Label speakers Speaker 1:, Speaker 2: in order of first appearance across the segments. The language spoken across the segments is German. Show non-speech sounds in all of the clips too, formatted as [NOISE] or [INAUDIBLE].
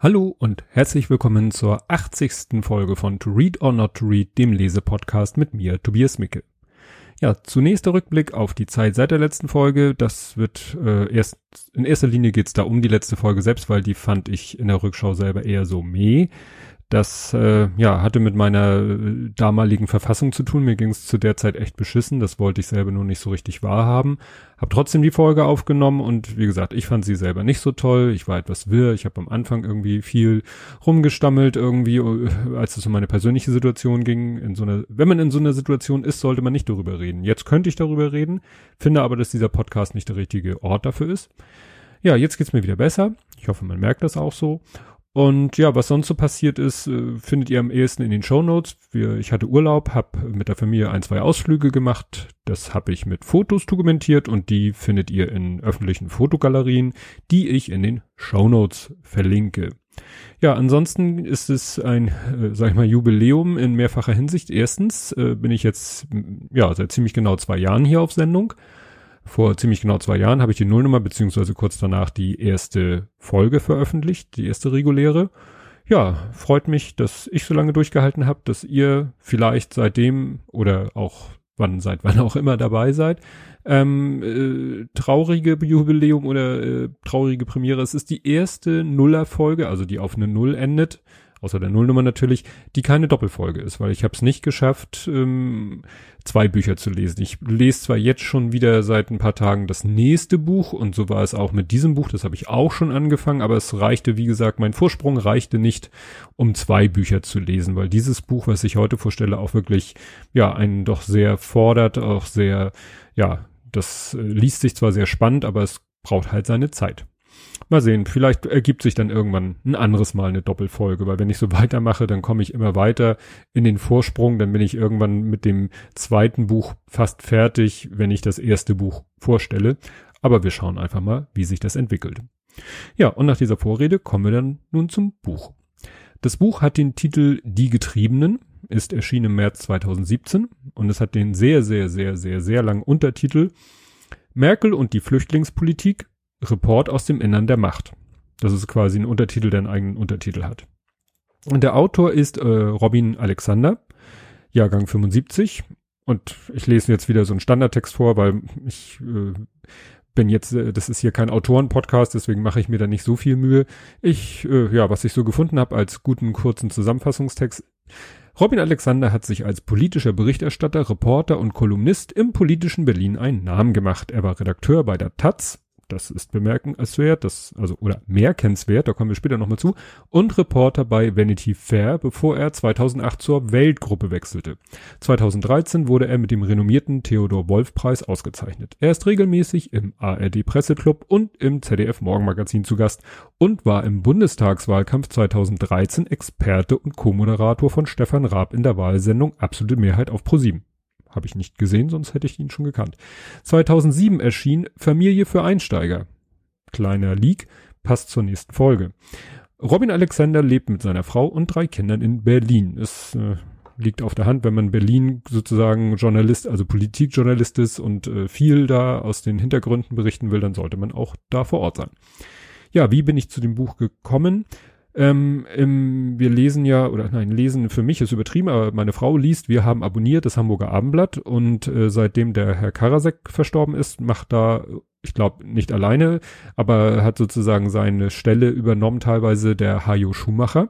Speaker 1: Hallo und herzlich willkommen zur 80. Folge von To Read or Not to Read, dem Lesepodcast mit mir, Tobias Micke. Ja, zunächst der Rückblick auf die Zeit seit der letzten Folge. Das wird äh, erst in erster Linie geht's da um die letzte Folge selbst, weil die fand ich in der Rückschau selber eher so meh. Das äh, ja, hatte mit meiner äh, damaligen Verfassung zu tun. Mir ging es zu der Zeit echt beschissen. Das wollte ich selber nur nicht so richtig wahrhaben. Hab trotzdem die Folge aufgenommen und wie gesagt, ich fand sie selber nicht so toll. Ich war etwas wirr. Ich habe am Anfang irgendwie viel rumgestammelt irgendwie, äh, als es um meine persönliche Situation ging. In so einer, wenn man in so einer Situation ist, sollte man nicht darüber reden. Jetzt könnte ich darüber reden, finde aber, dass dieser Podcast nicht der richtige Ort dafür ist. Ja, jetzt geht's mir wieder besser. Ich hoffe, man merkt das auch so. Und ja, was sonst so passiert ist, äh, findet ihr am ehesten in den Show Notes. ich hatte Urlaub, habe mit der Familie ein, zwei Ausflüge gemacht. Das habe ich mit Fotos dokumentiert und die findet ihr in öffentlichen Fotogalerien, die ich in den Show Notes verlinke. Ja, ansonsten ist es ein, äh, sag ich mal, Jubiläum in mehrfacher Hinsicht. Erstens äh, bin ich jetzt, ja, seit ziemlich genau zwei Jahren hier auf Sendung vor ziemlich genau zwei Jahren habe ich die Nullnummer beziehungsweise kurz danach die erste Folge veröffentlicht, die erste reguläre. Ja, freut mich, dass ich so lange durchgehalten habe, dass ihr vielleicht seitdem oder auch wann seit wann auch immer dabei seid. Ähm, äh, traurige Jubiläum oder äh, traurige Premiere. Es ist die erste Nuller-Folge, also die auf eine Null endet außer der Nullnummer natürlich, die keine Doppelfolge ist, weil ich habe es nicht geschafft, ähm, zwei Bücher zu lesen. Ich lese zwar jetzt schon wieder seit ein paar Tagen das nächste Buch und so war es auch mit diesem Buch, das habe ich auch schon angefangen, aber es reichte, wie gesagt, mein Vorsprung reichte nicht, um zwei Bücher zu lesen, weil dieses Buch, was ich heute vorstelle, auch wirklich, ja, einen doch sehr fordert, auch sehr, ja, das äh, liest sich zwar sehr spannend, aber es braucht halt seine Zeit. Mal sehen, vielleicht ergibt sich dann irgendwann ein anderes Mal eine Doppelfolge, weil wenn ich so [LAUGHS] weitermache, dann komme ich immer weiter in den Vorsprung, dann bin ich irgendwann mit dem zweiten Buch fast fertig, wenn ich das erste Buch vorstelle. Aber wir schauen einfach mal, wie sich das entwickelt. Ja, und nach dieser Vorrede kommen wir dann nun zum Buch. Das Buch hat den Titel Die Getriebenen, ist erschienen im März 2017 und es hat den sehr, sehr, sehr, sehr, sehr langen Untertitel Merkel und die Flüchtlingspolitik, Report aus dem Innern der Macht. Das ist quasi ein Untertitel, der einen eigenen Untertitel hat. Und der Autor ist äh, Robin Alexander, Jahrgang 75. Und ich lese jetzt wieder so einen Standardtext vor, weil ich äh, bin jetzt, äh, das ist hier kein Autoren-Podcast, deswegen mache ich mir da nicht so viel Mühe. Ich, äh, ja, was ich so gefunden habe als guten kurzen Zusammenfassungstext. Robin Alexander hat sich als politischer Berichterstatter, Reporter und Kolumnist im politischen Berlin einen Namen gemacht. Er war Redakteur bei der Taz, das ist bemerkenswert, das, also, oder merkenswert, da kommen wir später nochmal zu, und Reporter bei Vanity Fair, bevor er 2008 zur Weltgruppe wechselte. 2013 wurde er mit dem renommierten Theodor Wolf Preis ausgezeichnet. Er ist regelmäßig im ARD Presseclub und im ZDF Morgenmagazin zu Gast und war im Bundestagswahlkampf 2013 Experte und Co-Moderator von Stefan Raab in der Wahlsendung Absolute Mehrheit auf ProSieben. Habe ich nicht gesehen, sonst hätte ich ihn schon gekannt. 2007 erschien Familie für Einsteiger. Kleiner Leak, passt zur nächsten Folge. Robin Alexander lebt mit seiner Frau und drei Kindern in Berlin. Es äh, liegt auf der Hand, wenn man Berlin sozusagen Journalist, also Politikjournalist ist und äh, viel da aus den Hintergründen berichten will, dann sollte man auch da vor Ort sein. Ja, wie bin ich zu dem Buch gekommen? Ähm, im, wir lesen ja, oder nein, lesen für mich ist übertrieben, aber meine Frau liest, wir haben abonniert das Hamburger Abendblatt und äh, seitdem der Herr Karasek verstorben ist, macht da, ich glaube nicht alleine, aber hat sozusagen seine Stelle übernommen teilweise der Hajo Schumacher.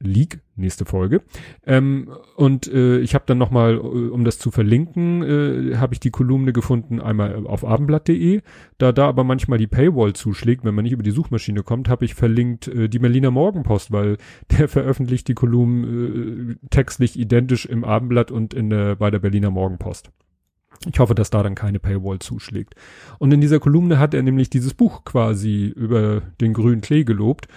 Speaker 1: League, nächste Folge. Ähm, und äh, ich habe dann nochmal, äh, um das zu verlinken, äh, habe ich die Kolumne gefunden, einmal auf abendblatt.de. Da da aber manchmal die Paywall zuschlägt, wenn man nicht über die Suchmaschine kommt, habe ich verlinkt äh, die Berliner Morgenpost, weil der veröffentlicht die Kolumnen äh, textlich identisch im Abendblatt und in der, bei der Berliner Morgenpost. Ich hoffe, dass da dann keine Paywall zuschlägt. Und in dieser Kolumne hat er nämlich dieses Buch quasi über den grünen Klee gelobt.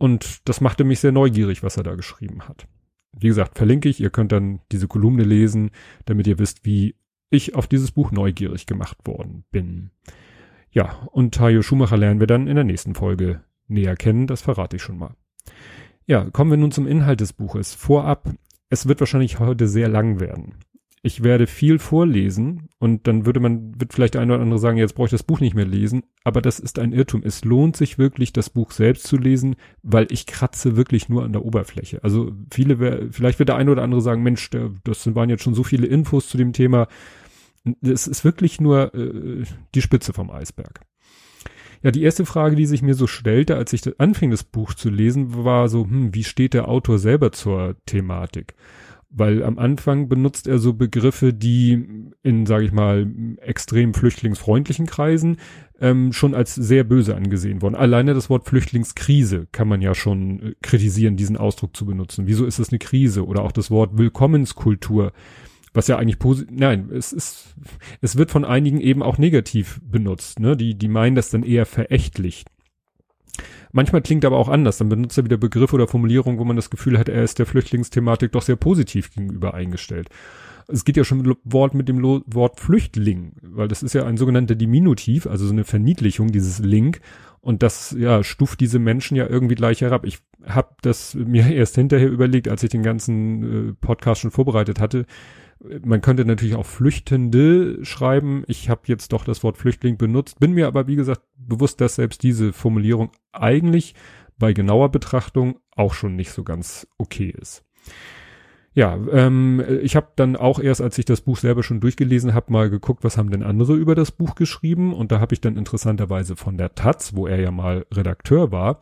Speaker 1: Und das machte mich sehr neugierig, was er da geschrieben hat. Wie gesagt, verlinke ich. Ihr könnt dann diese Kolumne lesen, damit ihr wisst, wie ich auf dieses Buch neugierig gemacht worden bin. Ja, und Tayo Schumacher lernen wir dann in der nächsten Folge näher kennen. Das verrate ich schon mal. Ja, kommen wir nun zum Inhalt des Buches. Vorab, es wird wahrscheinlich heute sehr lang werden. Ich werde viel vorlesen und dann würde man, wird vielleicht der eine oder andere sagen, jetzt brauche ich das Buch nicht mehr lesen, aber das ist ein Irrtum. Es lohnt sich wirklich, das Buch selbst zu lesen, weil ich kratze wirklich nur an der Oberfläche. Also viele, vielleicht wird der eine oder andere sagen, Mensch, das waren jetzt schon so viele Infos zu dem Thema. Es ist wirklich nur äh, die Spitze vom Eisberg. Ja, die erste Frage, die sich mir so stellte, als ich anfing, das Buch zu lesen, war so, hm, wie steht der Autor selber zur Thematik? Weil am Anfang benutzt er so Begriffe, die in, sage ich mal, extrem flüchtlingsfreundlichen Kreisen ähm, schon als sehr böse angesehen wurden. Alleine das Wort Flüchtlingskrise kann man ja schon äh, kritisieren, diesen Ausdruck zu benutzen. Wieso ist das eine Krise? Oder auch das Wort Willkommenskultur, was ja eigentlich positiv, nein, es ist, es wird von einigen eben auch negativ benutzt, ne? Die, die meinen das dann eher verächtlich. Manchmal klingt aber auch anders. Dann benutzt er wieder Begriffe oder Formulierungen, wo man das Gefühl hat, er ist der Flüchtlingsthematik doch sehr positiv gegenüber eingestellt. Es geht ja schon mit Wort mit dem Wort Flüchtling, weil das ist ja ein sogenannter Diminutiv, also so eine Verniedlichung, dieses Link. Und das ja stuft diese Menschen ja irgendwie gleich herab. Ich habe das mir erst hinterher überlegt, als ich den ganzen äh, Podcast schon vorbereitet hatte, man könnte natürlich auch Flüchtende schreiben. Ich habe jetzt doch das Wort Flüchtling benutzt, bin mir aber wie gesagt bewusst, dass selbst diese Formulierung eigentlich bei genauer Betrachtung auch schon nicht so ganz okay ist. Ja, ähm, ich habe dann auch erst, als ich das Buch selber schon durchgelesen habe, mal geguckt, was haben denn andere über das Buch geschrieben. Und da habe ich dann interessanterweise von der Taz, wo er ja mal Redakteur war,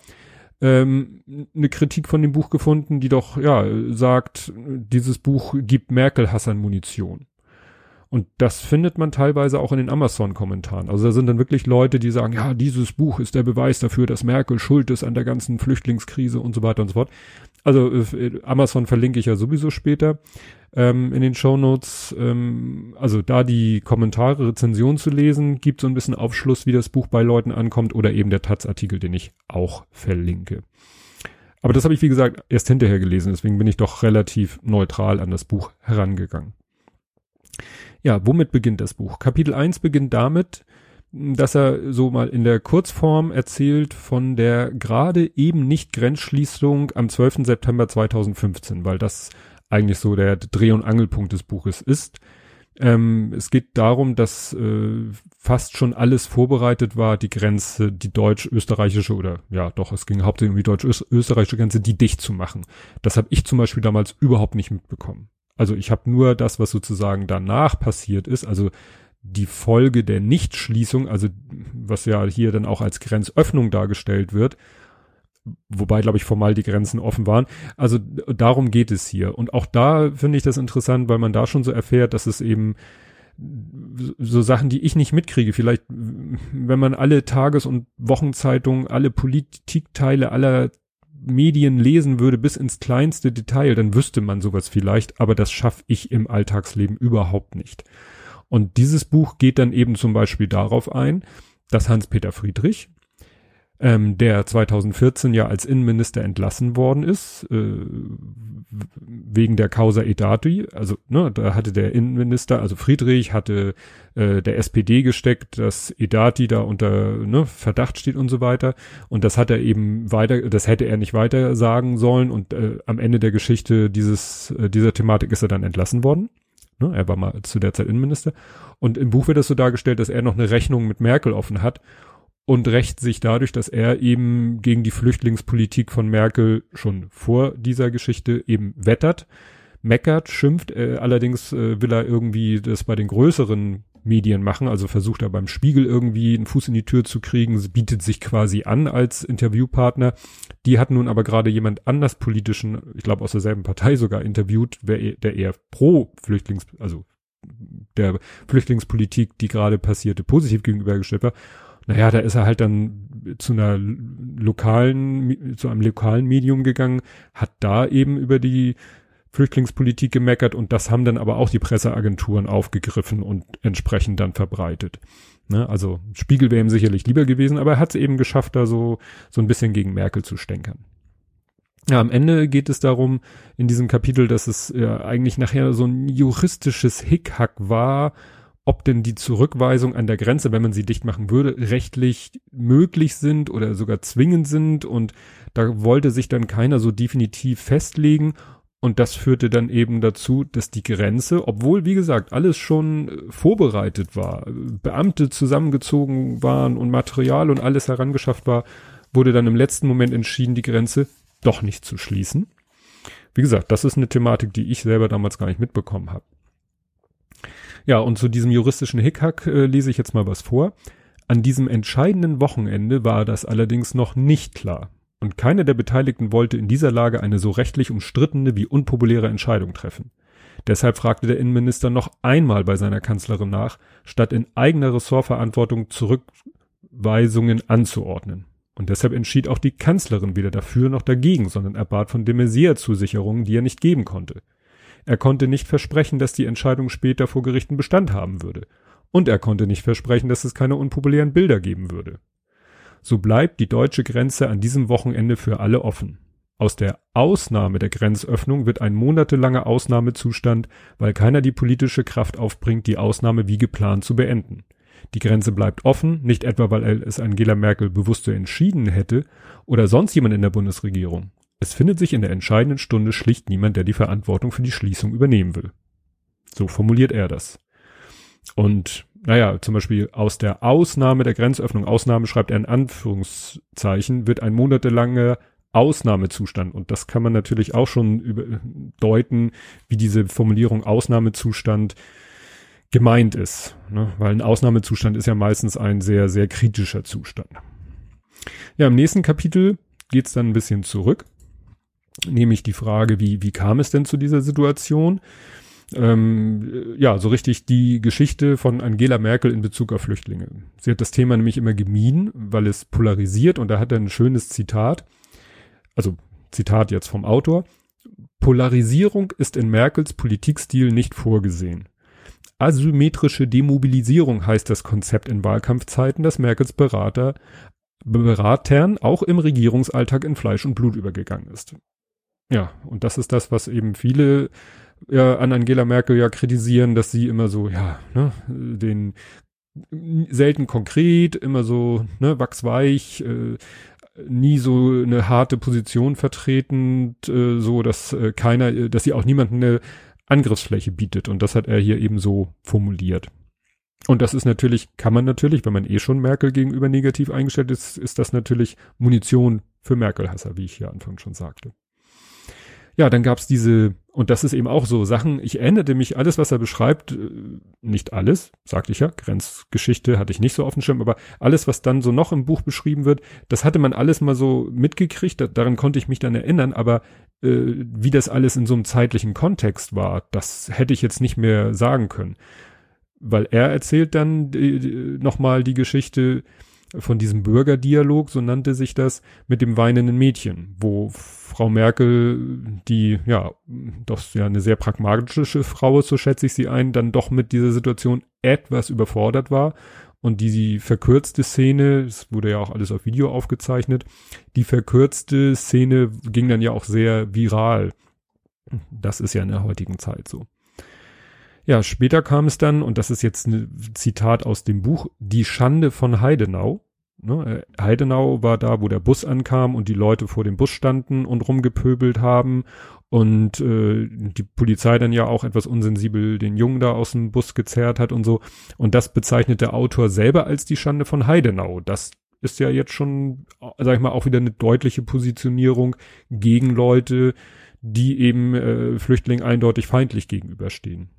Speaker 1: ähm, eine Kritik von dem Buch gefunden, die doch, ja, sagt, dieses Buch gibt Merkel Hassan Munition. Und das findet man teilweise auch in den Amazon-Kommentaren. Also da sind dann wirklich Leute, die sagen, ja, dieses Buch ist der Beweis dafür, dass Merkel schuld ist an der ganzen Flüchtlingskrise und so weiter und so fort. Also äh, Amazon verlinke ich ja sowieso später ähm, in den Shownotes. Ähm, also da die Kommentare, Rezensionen zu lesen, gibt so ein bisschen Aufschluss, wie das Buch bei Leuten ankommt oder eben der Taz-Artikel, den ich auch verlinke. Aber das habe ich, wie gesagt, erst hinterher gelesen, deswegen bin ich doch relativ neutral an das Buch herangegangen. Ja, womit beginnt das Buch? Kapitel 1 beginnt damit, dass er so mal in der Kurzform erzählt von der gerade eben nicht Grenzschließung am 12. September 2015, weil das eigentlich so der Dreh- und Angelpunkt des Buches ist. Ähm, es geht darum, dass äh, fast schon alles vorbereitet war, die Grenze, die deutsch-österreichische oder ja doch, es ging hauptsächlich um die deutsch-österreichische Grenze, die dicht zu machen. Das habe ich zum Beispiel damals überhaupt nicht mitbekommen. Also ich habe nur das, was sozusagen danach passiert ist, also die Folge der Nichtschließung, also was ja hier dann auch als Grenzöffnung dargestellt wird, wobei, glaube ich, formal die Grenzen offen waren. Also darum geht es hier. Und auch da finde ich das interessant, weil man da schon so erfährt, dass es eben so Sachen, die ich nicht mitkriege, vielleicht, wenn man alle Tages- und Wochenzeitungen, alle Politikteile aller Medien lesen würde bis ins kleinste Detail, dann wüsste man sowas vielleicht, aber das schaffe ich im Alltagsleben überhaupt nicht. Und dieses Buch geht dann eben zum Beispiel darauf ein, dass Hans-Peter Friedrich, ähm, der 2014 ja als Innenminister entlassen worden ist, äh, wegen der Causa Edati. Also, ne, da hatte der Innenminister, also Friedrich, hatte äh, der SPD gesteckt, dass Edati da unter ne, Verdacht steht und so weiter. Und das hat er eben weiter, das hätte er nicht weiter sagen sollen. Und äh, am Ende der Geschichte dieses, äh, dieser Thematik ist er dann entlassen worden. Ne, er war mal zu der Zeit Innenminister. Und im Buch wird das so dargestellt, dass er noch eine Rechnung mit Merkel offen hat und rächt sich dadurch, dass er eben gegen die Flüchtlingspolitik von Merkel schon vor dieser Geschichte eben wettert, meckert, schimpft. Äh, allerdings äh, will er irgendwie das bei den größeren Medien machen, also versucht er beim Spiegel irgendwie einen Fuß in die Tür zu kriegen, bietet sich quasi an als Interviewpartner. Die hat nun aber gerade jemand anders politischen, ich glaube aus derselben Partei sogar interviewt, wer, der eher pro Flüchtlings, also der Flüchtlingspolitik, die gerade passierte, positiv gegenübergestellt war. Naja, da ist er halt dann zu einer lokalen, zu einem lokalen Medium gegangen, hat da eben über die Flüchtlingspolitik gemeckert und das haben dann aber auch die Presseagenturen aufgegriffen und entsprechend dann verbreitet. Ne? Also Spiegel wäre ihm sicherlich lieber gewesen, aber er hat es eben geschafft, da so, so ein bisschen gegen Merkel zu stänkern. Ja, am Ende geht es darum, in diesem Kapitel, dass es ja eigentlich nachher so ein juristisches Hickhack war, ob denn die Zurückweisung an der Grenze, wenn man sie dicht machen würde, rechtlich möglich sind oder sogar zwingend sind. Und da wollte sich dann keiner so definitiv festlegen. Und das führte dann eben dazu, dass die Grenze, obwohl, wie gesagt, alles schon äh, vorbereitet war, Beamte zusammengezogen waren und Material und alles herangeschafft war, wurde dann im letzten Moment entschieden, die Grenze doch nicht zu schließen. Wie gesagt, das ist eine Thematik, die ich selber damals gar nicht mitbekommen habe. Ja, und zu diesem juristischen Hickhack äh, lese ich jetzt mal was vor. An diesem entscheidenden Wochenende war das allerdings noch nicht klar. Und keiner der Beteiligten wollte in dieser Lage eine so rechtlich umstrittene wie unpopuläre Entscheidung treffen. Deshalb fragte der Innenminister noch einmal bei seiner Kanzlerin nach, statt in eigener Ressortverantwortung Zurückweisungen anzuordnen. Und deshalb entschied auch die Kanzlerin weder dafür noch dagegen, sondern er bat von de Maizière Zusicherungen, die er nicht geben konnte. Er konnte nicht versprechen, dass die Entscheidung später vor Gerichten Bestand haben würde. Und er konnte nicht versprechen, dass es keine unpopulären Bilder geben würde. So bleibt die deutsche Grenze an diesem Wochenende für alle offen. Aus der Ausnahme der Grenzöffnung wird ein monatelanger Ausnahmezustand, weil keiner die politische Kraft aufbringt, die Ausnahme wie geplant zu beenden. Die Grenze bleibt offen, nicht etwa, weil es Angela Merkel bewusst so entschieden hätte oder sonst jemand in der Bundesregierung. Es findet sich in der entscheidenden Stunde schlicht niemand, der die Verantwortung für die Schließung übernehmen will. So formuliert er das. Und naja, zum Beispiel aus der Ausnahme der Grenzöffnung, Ausnahme schreibt er in Anführungszeichen, wird ein monatelanger Ausnahmezustand. Und das kann man natürlich auch schon über, deuten, wie diese Formulierung Ausnahmezustand gemeint ist. Ne? Weil ein Ausnahmezustand ist ja meistens ein sehr, sehr kritischer Zustand. Ja, im nächsten Kapitel geht's dann ein bisschen zurück. Nämlich die Frage, wie, wie kam es denn zu dieser Situation? ähm, ja, so richtig die Geschichte von Angela Merkel in Bezug auf Flüchtlinge. Sie hat das Thema nämlich immer gemieden, weil es polarisiert und da hat er ein schönes Zitat. Also Zitat jetzt vom Autor. Polarisierung ist in Merkels Politikstil nicht vorgesehen. Asymmetrische Demobilisierung heißt das Konzept in Wahlkampfzeiten, das Merkels Berater, Beratern auch im Regierungsalltag in Fleisch und Blut übergegangen ist. Ja, und das ist das, was eben viele ja, an Angela Merkel ja kritisieren, dass sie immer so, ja, ne, den selten konkret, immer so, ne, wachsweich, äh, nie so eine harte Position vertretend, äh, so dass äh, keiner, dass sie auch niemanden eine Angriffsfläche bietet. Und das hat er hier eben so formuliert. Und das ist natürlich, kann man natürlich, wenn man eh schon Merkel gegenüber negativ eingestellt ist, ist das natürlich Munition für Merkel-Hasser, wie ich hier anfangs schon sagte ja, dann gab's diese, und das ist eben auch so Sachen, ich erinnerte mich, alles, was er beschreibt, äh, nicht alles, sagte ich ja, Grenzgeschichte hatte ich nicht so auf dem Schirm, aber alles, was dann so noch im Buch beschrieben wird, das hatte man alles mal so mitgekriegt, daran konnte ich mich dann erinnern, aber äh, wie das alles in so einem zeitlichen Kontext war, das hätte ich jetzt nicht mehr sagen können. Weil er erzählt dann äh, nochmal die Geschichte, von diesem Bürgerdialog, so nannte sich das, mit dem weinenden Mädchen, wo Frau Merkel, die ja doch ja eine sehr pragmatische Frau ist, so schätze ich sie ein, dann doch mit dieser Situation etwas überfordert war und die, verkürzte Szene, es wurde ja auch alles auf Video aufgezeichnet, die verkürzte Szene ging dann ja auch sehr viral. Das ist ja in der heutigen Zeit so. Ja, später kam es dann, und das ist jetzt ein Zitat aus dem Buch, Die Schande von Heidenau. Ne, äh, Heidenau war da, wo der Bus ankam und die Leute vor dem Bus standen und rumgepöbelt haben und äh, die Polizei dann ja auch etwas unsensibel den Jungen da aus dem Bus gezerrt hat und so. Und das bezeichnet der Autor selber als die Schande von Heidenau. Das ist ja jetzt schon, sag ich mal, auch wieder eine deutliche Positionierung gegen Leute, die eben äh, Flüchtlingen eindeutig feindlich gegenüberstehen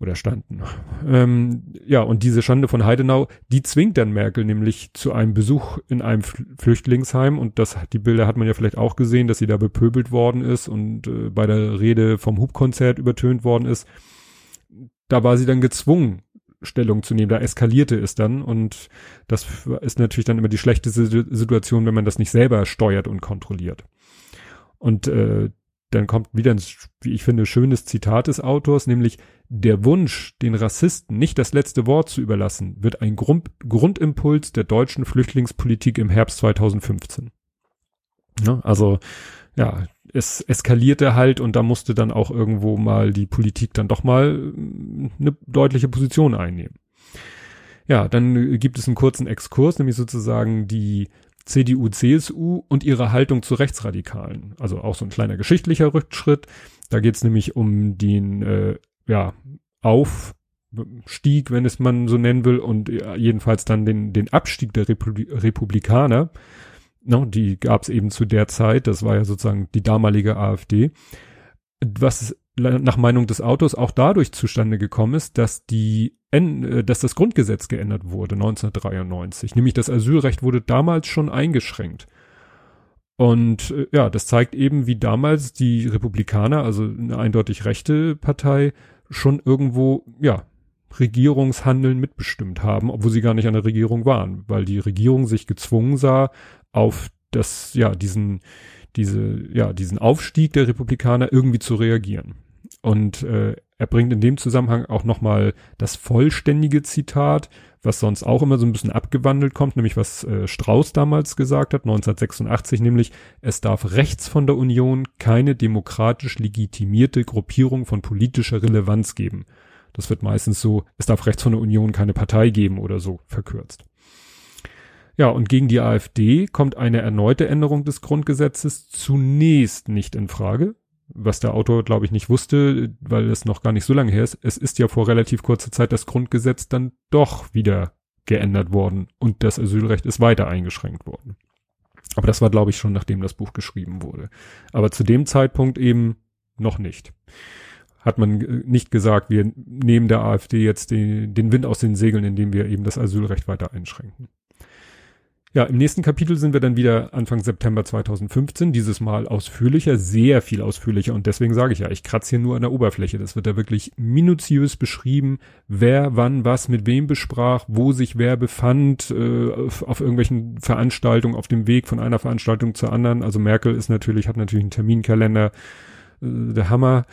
Speaker 1: oder standen. Ähm, ja, und diese Schande von Heidenau, die zwingt dann Merkel nämlich zu einem Besuch in einem Flüchtlingsheim und das, die Bilder hat man ja vielleicht auch gesehen, dass sie da bepöbelt worden ist und äh, bei der Rede vom Hubkonzert übertönt worden ist. Da war sie dann gezwungen, Stellung zu nehmen. Da eskalierte es dann und das ist natürlich dann immer die schlechteste Situation, wenn man das nicht selber steuert und kontrolliert. Und äh, dann kommt wieder ein, wie ich finde, schönes Zitat des Autors, nämlich der Wunsch, den Rassisten nicht das letzte Wort zu überlassen, wird ein Grund, Grundimpuls der deutschen Flüchtlingspolitik im Herbst 2015. Ja, also, ja, es eskalierte halt und da musste dann auch irgendwo mal die Politik dann doch mal eine deutliche Position einnehmen. Ja, dann gibt es einen kurzen Exkurs, nämlich sozusagen die CDU, CSU und ihre Haltung zu Rechtsradikalen. Also auch so ein kleiner geschichtlicher Rückschritt. Da geht es nämlich um den äh, ja, Aufstieg, wenn es man so nennen will, und ja, jedenfalls dann den, den Abstieg der Republi Republikaner. No, die gab es eben zu der Zeit, das war ja sozusagen die damalige AfD. Was nach Meinung des Autors auch dadurch zustande gekommen ist, dass die, äh, dass das Grundgesetz geändert wurde 1993. Nämlich das Asylrecht wurde damals schon eingeschränkt. Und äh, ja, das zeigt eben, wie damals die Republikaner, also eine eindeutig rechte Partei, schon irgendwo, ja, Regierungshandeln mitbestimmt haben, obwohl sie gar nicht an der Regierung waren, weil die Regierung sich gezwungen sah, auf das, ja, diesen, diese, ja, diesen Aufstieg der Republikaner irgendwie zu reagieren. Und äh, er bringt in dem Zusammenhang auch nochmal das vollständige Zitat, was sonst auch immer so ein bisschen abgewandelt kommt, nämlich was äh, Strauß damals gesagt hat, 1986, nämlich es darf rechts von der Union keine demokratisch legitimierte Gruppierung von politischer Relevanz geben. Das wird meistens so, es darf rechts von der Union keine Partei geben oder so verkürzt. Ja, und gegen die AfD kommt eine erneute Änderung des Grundgesetzes zunächst nicht in Frage was der Autor, glaube ich, nicht wusste, weil es noch gar nicht so lange her ist. Es ist ja vor relativ kurzer Zeit das Grundgesetz dann doch wieder geändert worden und das Asylrecht ist weiter eingeschränkt worden. Aber das war, glaube ich, schon nachdem das Buch geschrieben wurde. Aber zu dem Zeitpunkt eben noch nicht. Hat man äh, nicht gesagt, wir nehmen der AfD jetzt den, den Wind aus den Segeln, indem wir eben das Asylrecht weiter einschränken. Ja, im nächsten Kapitel sind wir dann wieder Anfang September 2015, dieses Mal ausführlicher, sehr viel ausführlicher und deswegen sage ich ja, ich kratze hier nur an der Oberfläche. Das wird da wirklich minutiös beschrieben, wer wann was mit wem besprach, wo sich wer befand, äh, auf, auf, irgendwelchen Veranstaltungen, auf dem Weg von einer Veranstaltung zur anderen. Also Merkel ist natürlich, hat natürlich einen Terminkalender, der Hammer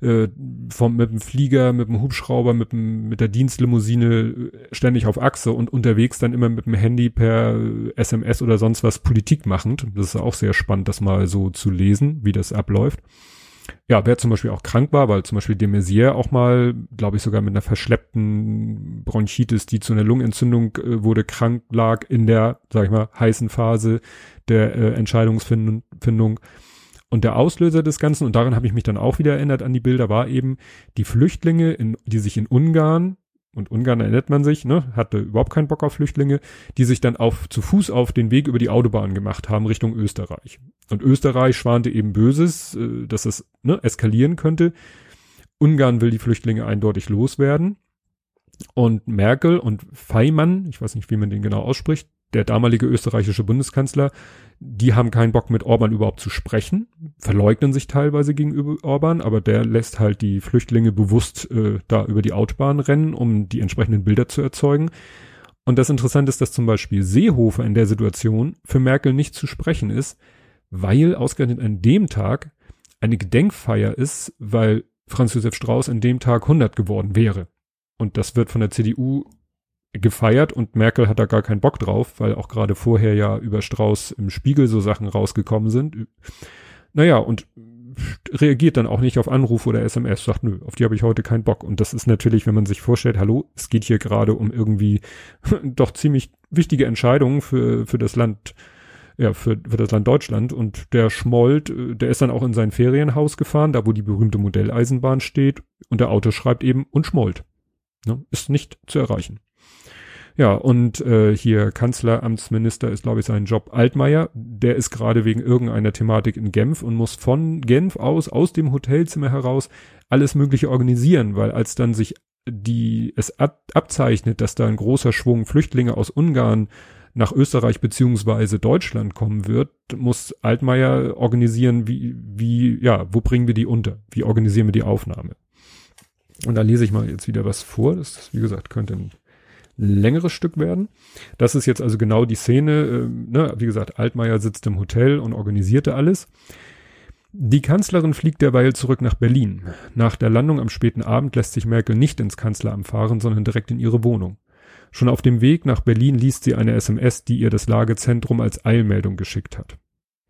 Speaker 1: äh, vom, mit dem Flieger, mit dem Hubschrauber, mit, dem, mit der Dienstlimousine äh, ständig auf Achse und unterwegs dann immer mit dem Handy per SMS oder sonst was Politik machend. Das ist auch sehr spannend, das mal so zu lesen, wie das abläuft. Ja, wer zum Beispiel auch krank war, weil zum Beispiel de Maizière auch mal, glaube ich, sogar mit einer verschleppten Bronchitis, die zu einer Lungenentzündung äh, wurde, krank lag in der, sag ich mal, heißen Phase der äh, Entscheidungsfindung. Und der Auslöser des Ganzen, und daran habe ich mich dann auch wieder erinnert an die Bilder, war eben die Flüchtlinge, in, die sich in Ungarn, und Ungarn erinnert man sich, ne, hatte überhaupt keinen Bock auf Flüchtlinge, die sich dann auf, zu Fuß auf den Weg über die Autobahn gemacht haben Richtung Österreich. Und Österreich schwante eben Böses, äh, dass es ne, eskalieren könnte. Ungarn will die Flüchtlinge eindeutig loswerden. Und Merkel und Feimann, ich weiß nicht, wie man den genau ausspricht, der damalige österreichische Bundeskanzler, die haben keinen Bock mit Orban überhaupt zu sprechen, verleugnen sich teilweise gegenüber Orban, aber der lässt halt die Flüchtlinge bewusst äh, da über die Autobahn rennen, um die entsprechenden Bilder zu erzeugen. Und das Interessante ist, dass zum Beispiel Seehofer in der Situation für Merkel nicht zu sprechen ist, weil ausgerechnet an dem Tag eine Gedenkfeier ist, weil Franz Josef Strauß an dem Tag 100 geworden wäre. Und das wird von der CDU gefeiert und Merkel hat da gar keinen Bock drauf, weil auch gerade vorher ja über Strauß im Spiegel so Sachen rausgekommen sind. Naja, und reagiert dann auch nicht auf Anruf oder SMS, sagt, nö, auf die habe ich heute keinen Bock. Und das ist natürlich, wenn man sich vorstellt, hallo, es geht hier gerade um irgendwie [LAUGHS] doch ziemlich wichtige Entscheidungen für, für das Land, ja, für, für das Land Deutschland. Und der schmollt, der ist dann auch in sein Ferienhaus gefahren, da wo die berühmte Modelleisenbahn steht. Und der Auto schreibt eben und schmollt. Ne? Ist nicht zu erreichen. Ja, und äh, hier Kanzleramtsminister ist, glaube ich, sein Job Altmaier. Der ist gerade wegen irgendeiner Thematik in Genf und muss von Genf aus, aus dem Hotelzimmer heraus, alles Mögliche organisieren, weil als dann sich die es ab, abzeichnet, dass da ein großer Schwung Flüchtlinge aus Ungarn nach Österreich beziehungsweise Deutschland kommen wird, muss Altmaier organisieren, wie, wie, ja, wo bringen wir die unter? Wie organisieren wir die Aufnahme? Und da lese ich mal jetzt wieder was vor. Das, wie gesagt, könnte ein längeres Stück werden. Das ist jetzt also genau die Szene, äh, ne? wie gesagt, Altmaier sitzt im Hotel und organisierte alles. Die Kanzlerin fliegt derweil zurück nach Berlin. Nach der Landung am späten Abend lässt sich Merkel nicht ins Kanzleramt fahren, sondern direkt in ihre Wohnung. Schon auf dem Weg nach Berlin liest sie eine SMS, die ihr das Lagezentrum als Eilmeldung geschickt hat.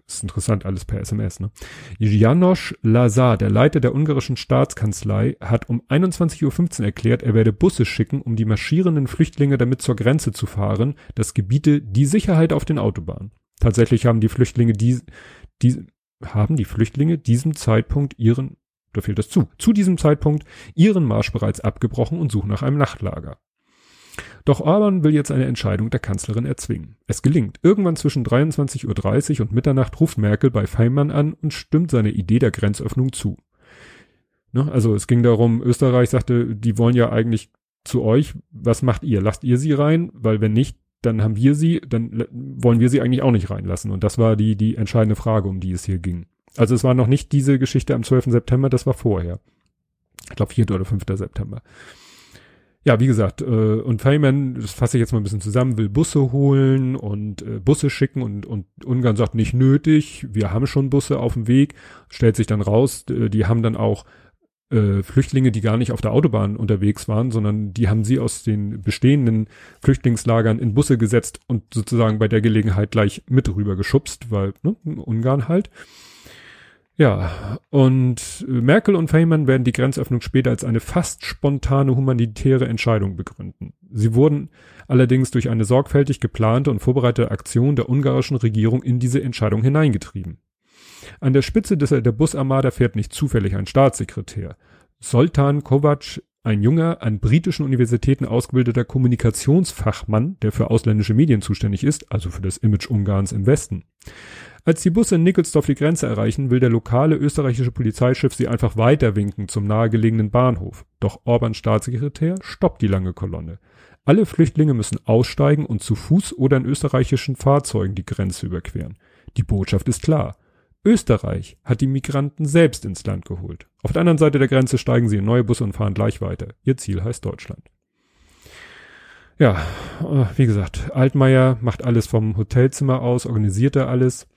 Speaker 1: Ist interessant, alles per SMS, ne? Janosch Lazar, der Leiter der ungarischen Staatskanzlei, hat um 21.15 Uhr erklärt, er werde Busse schicken, um die marschierenden Flüchtlinge damit zur Grenze zu fahren. Das gebiete die Sicherheit auf den Autobahnen. Tatsächlich haben die Flüchtlinge die, die haben die Flüchtlinge diesem Zeitpunkt ihren, da fehlt das zu, zu diesem Zeitpunkt ihren Marsch bereits abgebrochen und suchen nach einem Nachtlager. Doch Orban will jetzt eine Entscheidung der Kanzlerin erzwingen. Es gelingt. Irgendwann zwischen 23.30 Uhr und Mitternacht ruft Merkel bei Feimann an und stimmt seine Idee der Grenzöffnung zu. Ne? Also es ging darum, Österreich sagte, die wollen ja eigentlich zu euch. Was macht ihr? Lasst ihr sie rein? Weil wenn nicht, dann haben wir sie, dann wollen wir sie eigentlich auch nicht reinlassen. Und das war die, die entscheidende Frage, um die es hier ging. Also es war noch nicht diese Geschichte am 12. September, das war vorher. Ich glaube 4. oder 5. September. Ja, wie gesagt, äh, und Feynman, das fasse ich jetzt mal ein bisschen zusammen, will Busse holen und äh, Busse schicken und, und Ungarn sagt nicht nötig, wir haben schon Busse auf dem Weg, stellt sich dann raus, die haben dann auch äh, Flüchtlinge, die gar nicht auf der Autobahn unterwegs waren, sondern die haben sie aus den bestehenden Flüchtlingslagern in Busse gesetzt und sozusagen bei der Gelegenheit gleich mit rüber geschubst, weil ne, Ungarn halt. Ja, und Merkel und Feynman werden die Grenzöffnung später als eine fast spontane humanitäre Entscheidung begründen. Sie wurden allerdings durch eine sorgfältig geplante und vorbereitete Aktion der ungarischen Regierung in diese Entscheidung hineingetrieben. An der Spitze des, der Busarmada fährt nicht zufällig ein Staatssekretär. Soltan Kovac, ein junger, an britischen Universitäten ausgebildeter Kommunikationsfachmann, der für ausländische Medien zuständig ist, also für das Image Ungarns im Westen. Als die Busse in Nickelsdorf die Grenze erreichen, will der lokale österreichische Polizeichef sie einfach weiterwinken zum nahegelegenen Bahnhof. Doch Orbans Staatssekretär stoppt die lange Kolonne. Alle Flüchtlinge müssen aussteigen und zu Fuß oder in österreichischen Fahrzeugen die Grenze überqueren. Die Botschaft ist klar. Österreich hat die Migranten selbst ins Land geholt. Auf der anderen Seite der Grenze steigen sie in neue Busse und fahren gleich weiter. Ihr Ziel heißt Deutschland. Ja, äh, wie gesagt, Altmaier macht alles vom Hotelzimmer aus, organisiert er alles.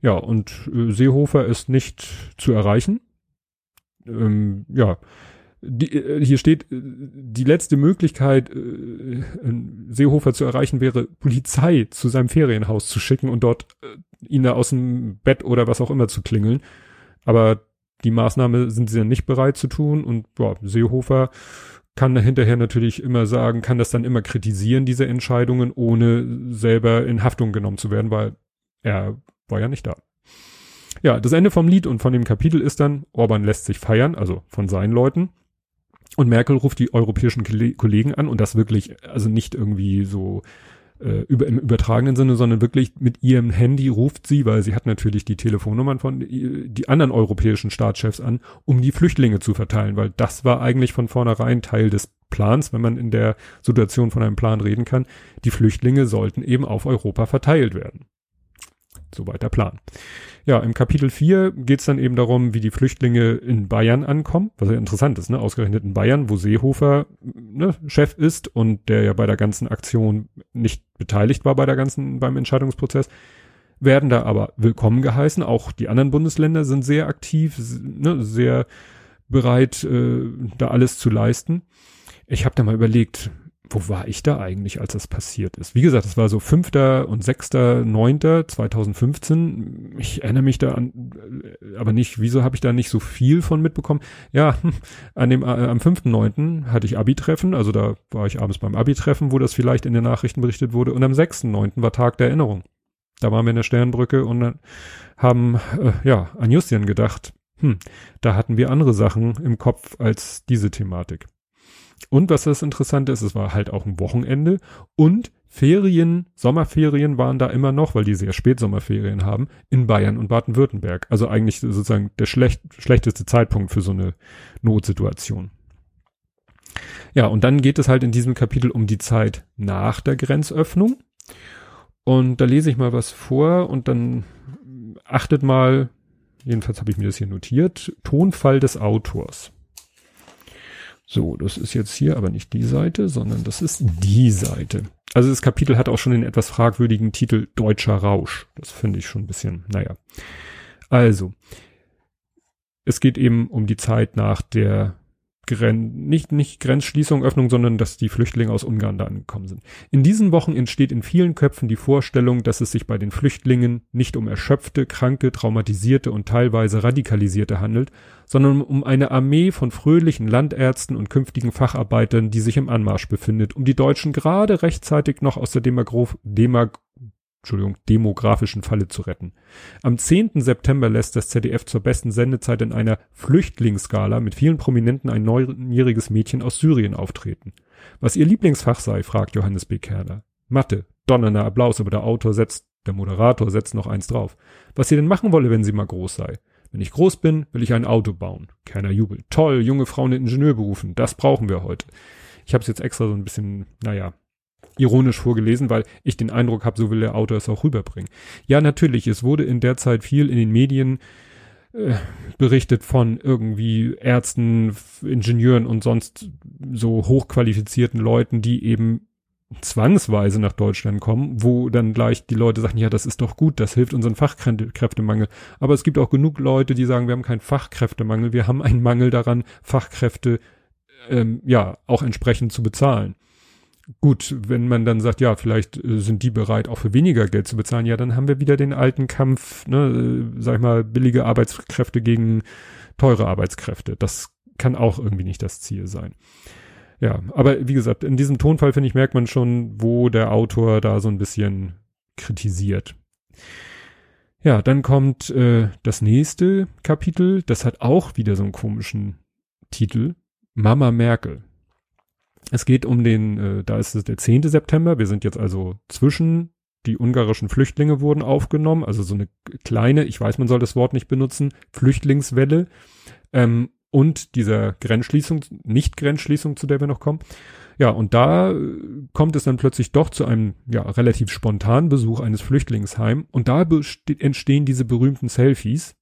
Speaker 1: Ja, und äh, Seehofer ist nicht zu erreichen. Ähm, ja, die, äh, hier steht, die letzte Möglichkeit, Seehofer zu erreichen, wäre, Polizei zu seinem Ferienhaus zu schicken und dort ihn da aus dem Bett oder was auch immer zu klingeln. Aber die Maßnahme sind sie dann nicht bereit zu tun und boah, Seehofer kann hinterher natürlich immer sagen, kann das dann immer kritisieren, diese Entscheidungen, ohne selber in Haftung genommen zu werden, weil er war ja nicht da. Ja, das Ende vom Lied und von dem Kapitel ist dann, Orban lässt sich feiern, also von seinen Leuten. Und Merkel ruft die europäischen Kollegen an und das wirklich, also nicht irgendwie so äh, über, im übertragenen Sinne, sondern wirklich mit ihrem Handy ruft sie, weil sie hat natürlich die Telefonnummern von die, die anderen europäischen Staatschefs an, um die Flüchtlinge zu verteilen, weil das war eigentlich von vornherein Teil des Plans, wenn man in der Situation von einem Plan reden kann. Die Flüchtlinge sollten eben auf Europa verteilt werden. Soweit der Plan. Ja, im Kapitel 4 geht es dann eben darum, wie die Flüchtlinge in Bayern ankommen, was ja interessant ist, ne? Ausgerechnet in Bayern, wo Seehofer ne, Chef ist und der ja bei der ganzen Aktion nicht beteiligt war bei der ganzen, beim Entscheidungsprozess, werden da aber willkommen geheißen. Auch die anderen Bundesländer sind sehr aktiv, ne, sehr bereit, äh, da alles zu leisten. Ich habe da mal überlegt, wo war ich da eigentlich, als das passiert ist? Wie gesagt, es war so 5. und 6. 9. 2015. Ich erinnere mich da an, äh, aber nicht, wieso habe ich da nicht so viel von mitbekommen? Ja, [LAUGHS] an dem, äh, am 5.9. hatte ich Abi-Treffen, also da war ich abends beim Abi-Treffen, wo das vielleicht in den Nachrichten berichtet wurde. Und am 6.9. war Tag der Erinnerung. Da waren wir in der Sternbrücke und dann haben, äh, ja, an Justian gedacht, hm, da hatten wir andere Sachen im Kopf als diese Thematik. Und was das Interessante ist, es war halt auch ein Wochenende und Ferien, Sommerferien waren da immer noch, weil die sehr spät Sommerferien haben, in Bayern und Baden-Württemberg. Also eigentlich sozusagen der schlecht, schlechteste Zeitpunkt für so eine Notsituation. Ja, und dann geht es halt in diesem Kapitel um die Zeit nach der Grenzöffnung. Und da lese ich mal was vor und dann achtet mal, jedenfalls habe ich mir das hier notiert, Tonfall des Autors. So, das ist jetzt hier aber nicht die Seite, sondern das ist die Seite. Also das Kapitel hat auch schon den etwas fragwürdigen Titel Deutscher Rausch. Das finde ich schon ein bisschen, naja. Also, es geht eben um die Zeit nach der Gren nicht, nicht Grenzschließung, Öffnung, sondern dass die Flüchtlinge aus Ungarn da angekommen sind. In diesen Wochen entsteht in vielen Köpfen die Vorstellung, dass es sich bei den Flüchtlingen nicht um erschöpfte, kranke, traumatisierte und teilweise radikalisierte handelt, sondern um eine Armee von fröhlichen Landärzten und künftigen Facharbeitern, die sich im Anmarsch befindet, um die Deutschen gerade rechtzeitig noch aus der Demagro Demag Entschuldigung, demografischen Falle zu retten. Am 10. September lässt das ZDF zur besten Sendezeit in einer Flüchtlingsskala mit vielen Prominenten ein neunjähriges Mädchen aus Syrien auftreten. Was ihr Lieblingsfach sei, fragt Johannes B. Kerner. Mathe. Donnernder Applaus, aber der Autor setzt, der Moderator setzt noch eins drauf. Was sie denn machen wolle, wenn sie mal groß sei. Wenn ich groß bin, will ich ein Auto bauen. Kerner jubelt. Toll, junge Frauen in Ingenieurberufen. Das brauchen wir heute. Ich habe es jetzt extra so ein bisschen, naja, ironisch vorgelesen, weil ich den Eindruck habe, so will der Autor es auch rüberbringen. Ja, natürlich, es wurde in der Zeit viel in den Medien äh, berichtet von irgendwie Ärzten, Ingenieuren und sonst so hochqualifizierten Leuten, die eben zwangsweise nach Deutschland kommen, wo dann gleich die Leute sagen, ja, das ist doch gut, das hilft unseren Fachkräftemangel. Aber es gibt auch genug Leute, die sagen, wir haben keinen Fachkräftemangel, wir haben einen Mangel daran, Fachkräfte ähm, ja auch entsprechend zu bezahlen gut, wenn man dann sagt, ja, vielleicht äh, sind die bereit, auch für weniger Geld zu bezahlen, ja, dann haben wir wieder den alten Kampf, ne, äh, sag ich mal, billige Arbeitskräfte gegen teure Arbeitskräfte. Das kann auch irgendwie nicht das Ziel sein. Ja, aber wie gesagt, in diesem Tonfall, finde ich, merkt man schon, wo der Autor da so ein bisschen kritisiert. Ja, dann kommt äh, das nächste Kapitel, das hat auch wieder so einen komischen Titel. Mama Merkel. Es geht um den, äh, da ist es der 10. September, wir sind jetzt also zwischen, die ungarischen Flüchtlinge wurden aufgenommen, also so eine kleine, ich weiß, man soll das Wort nicht benutzen, Flüchtlingswelle ähm, und dieser Grenzschließung, Nicht-Grenzschließung, zu der wir noch kommen. Ja, und da äh, kommt es dann plötzlich doch zu einem ja relativ spontanen Besuch eines Flüchtlingsheim und da entstehen diese berühmten Selfies,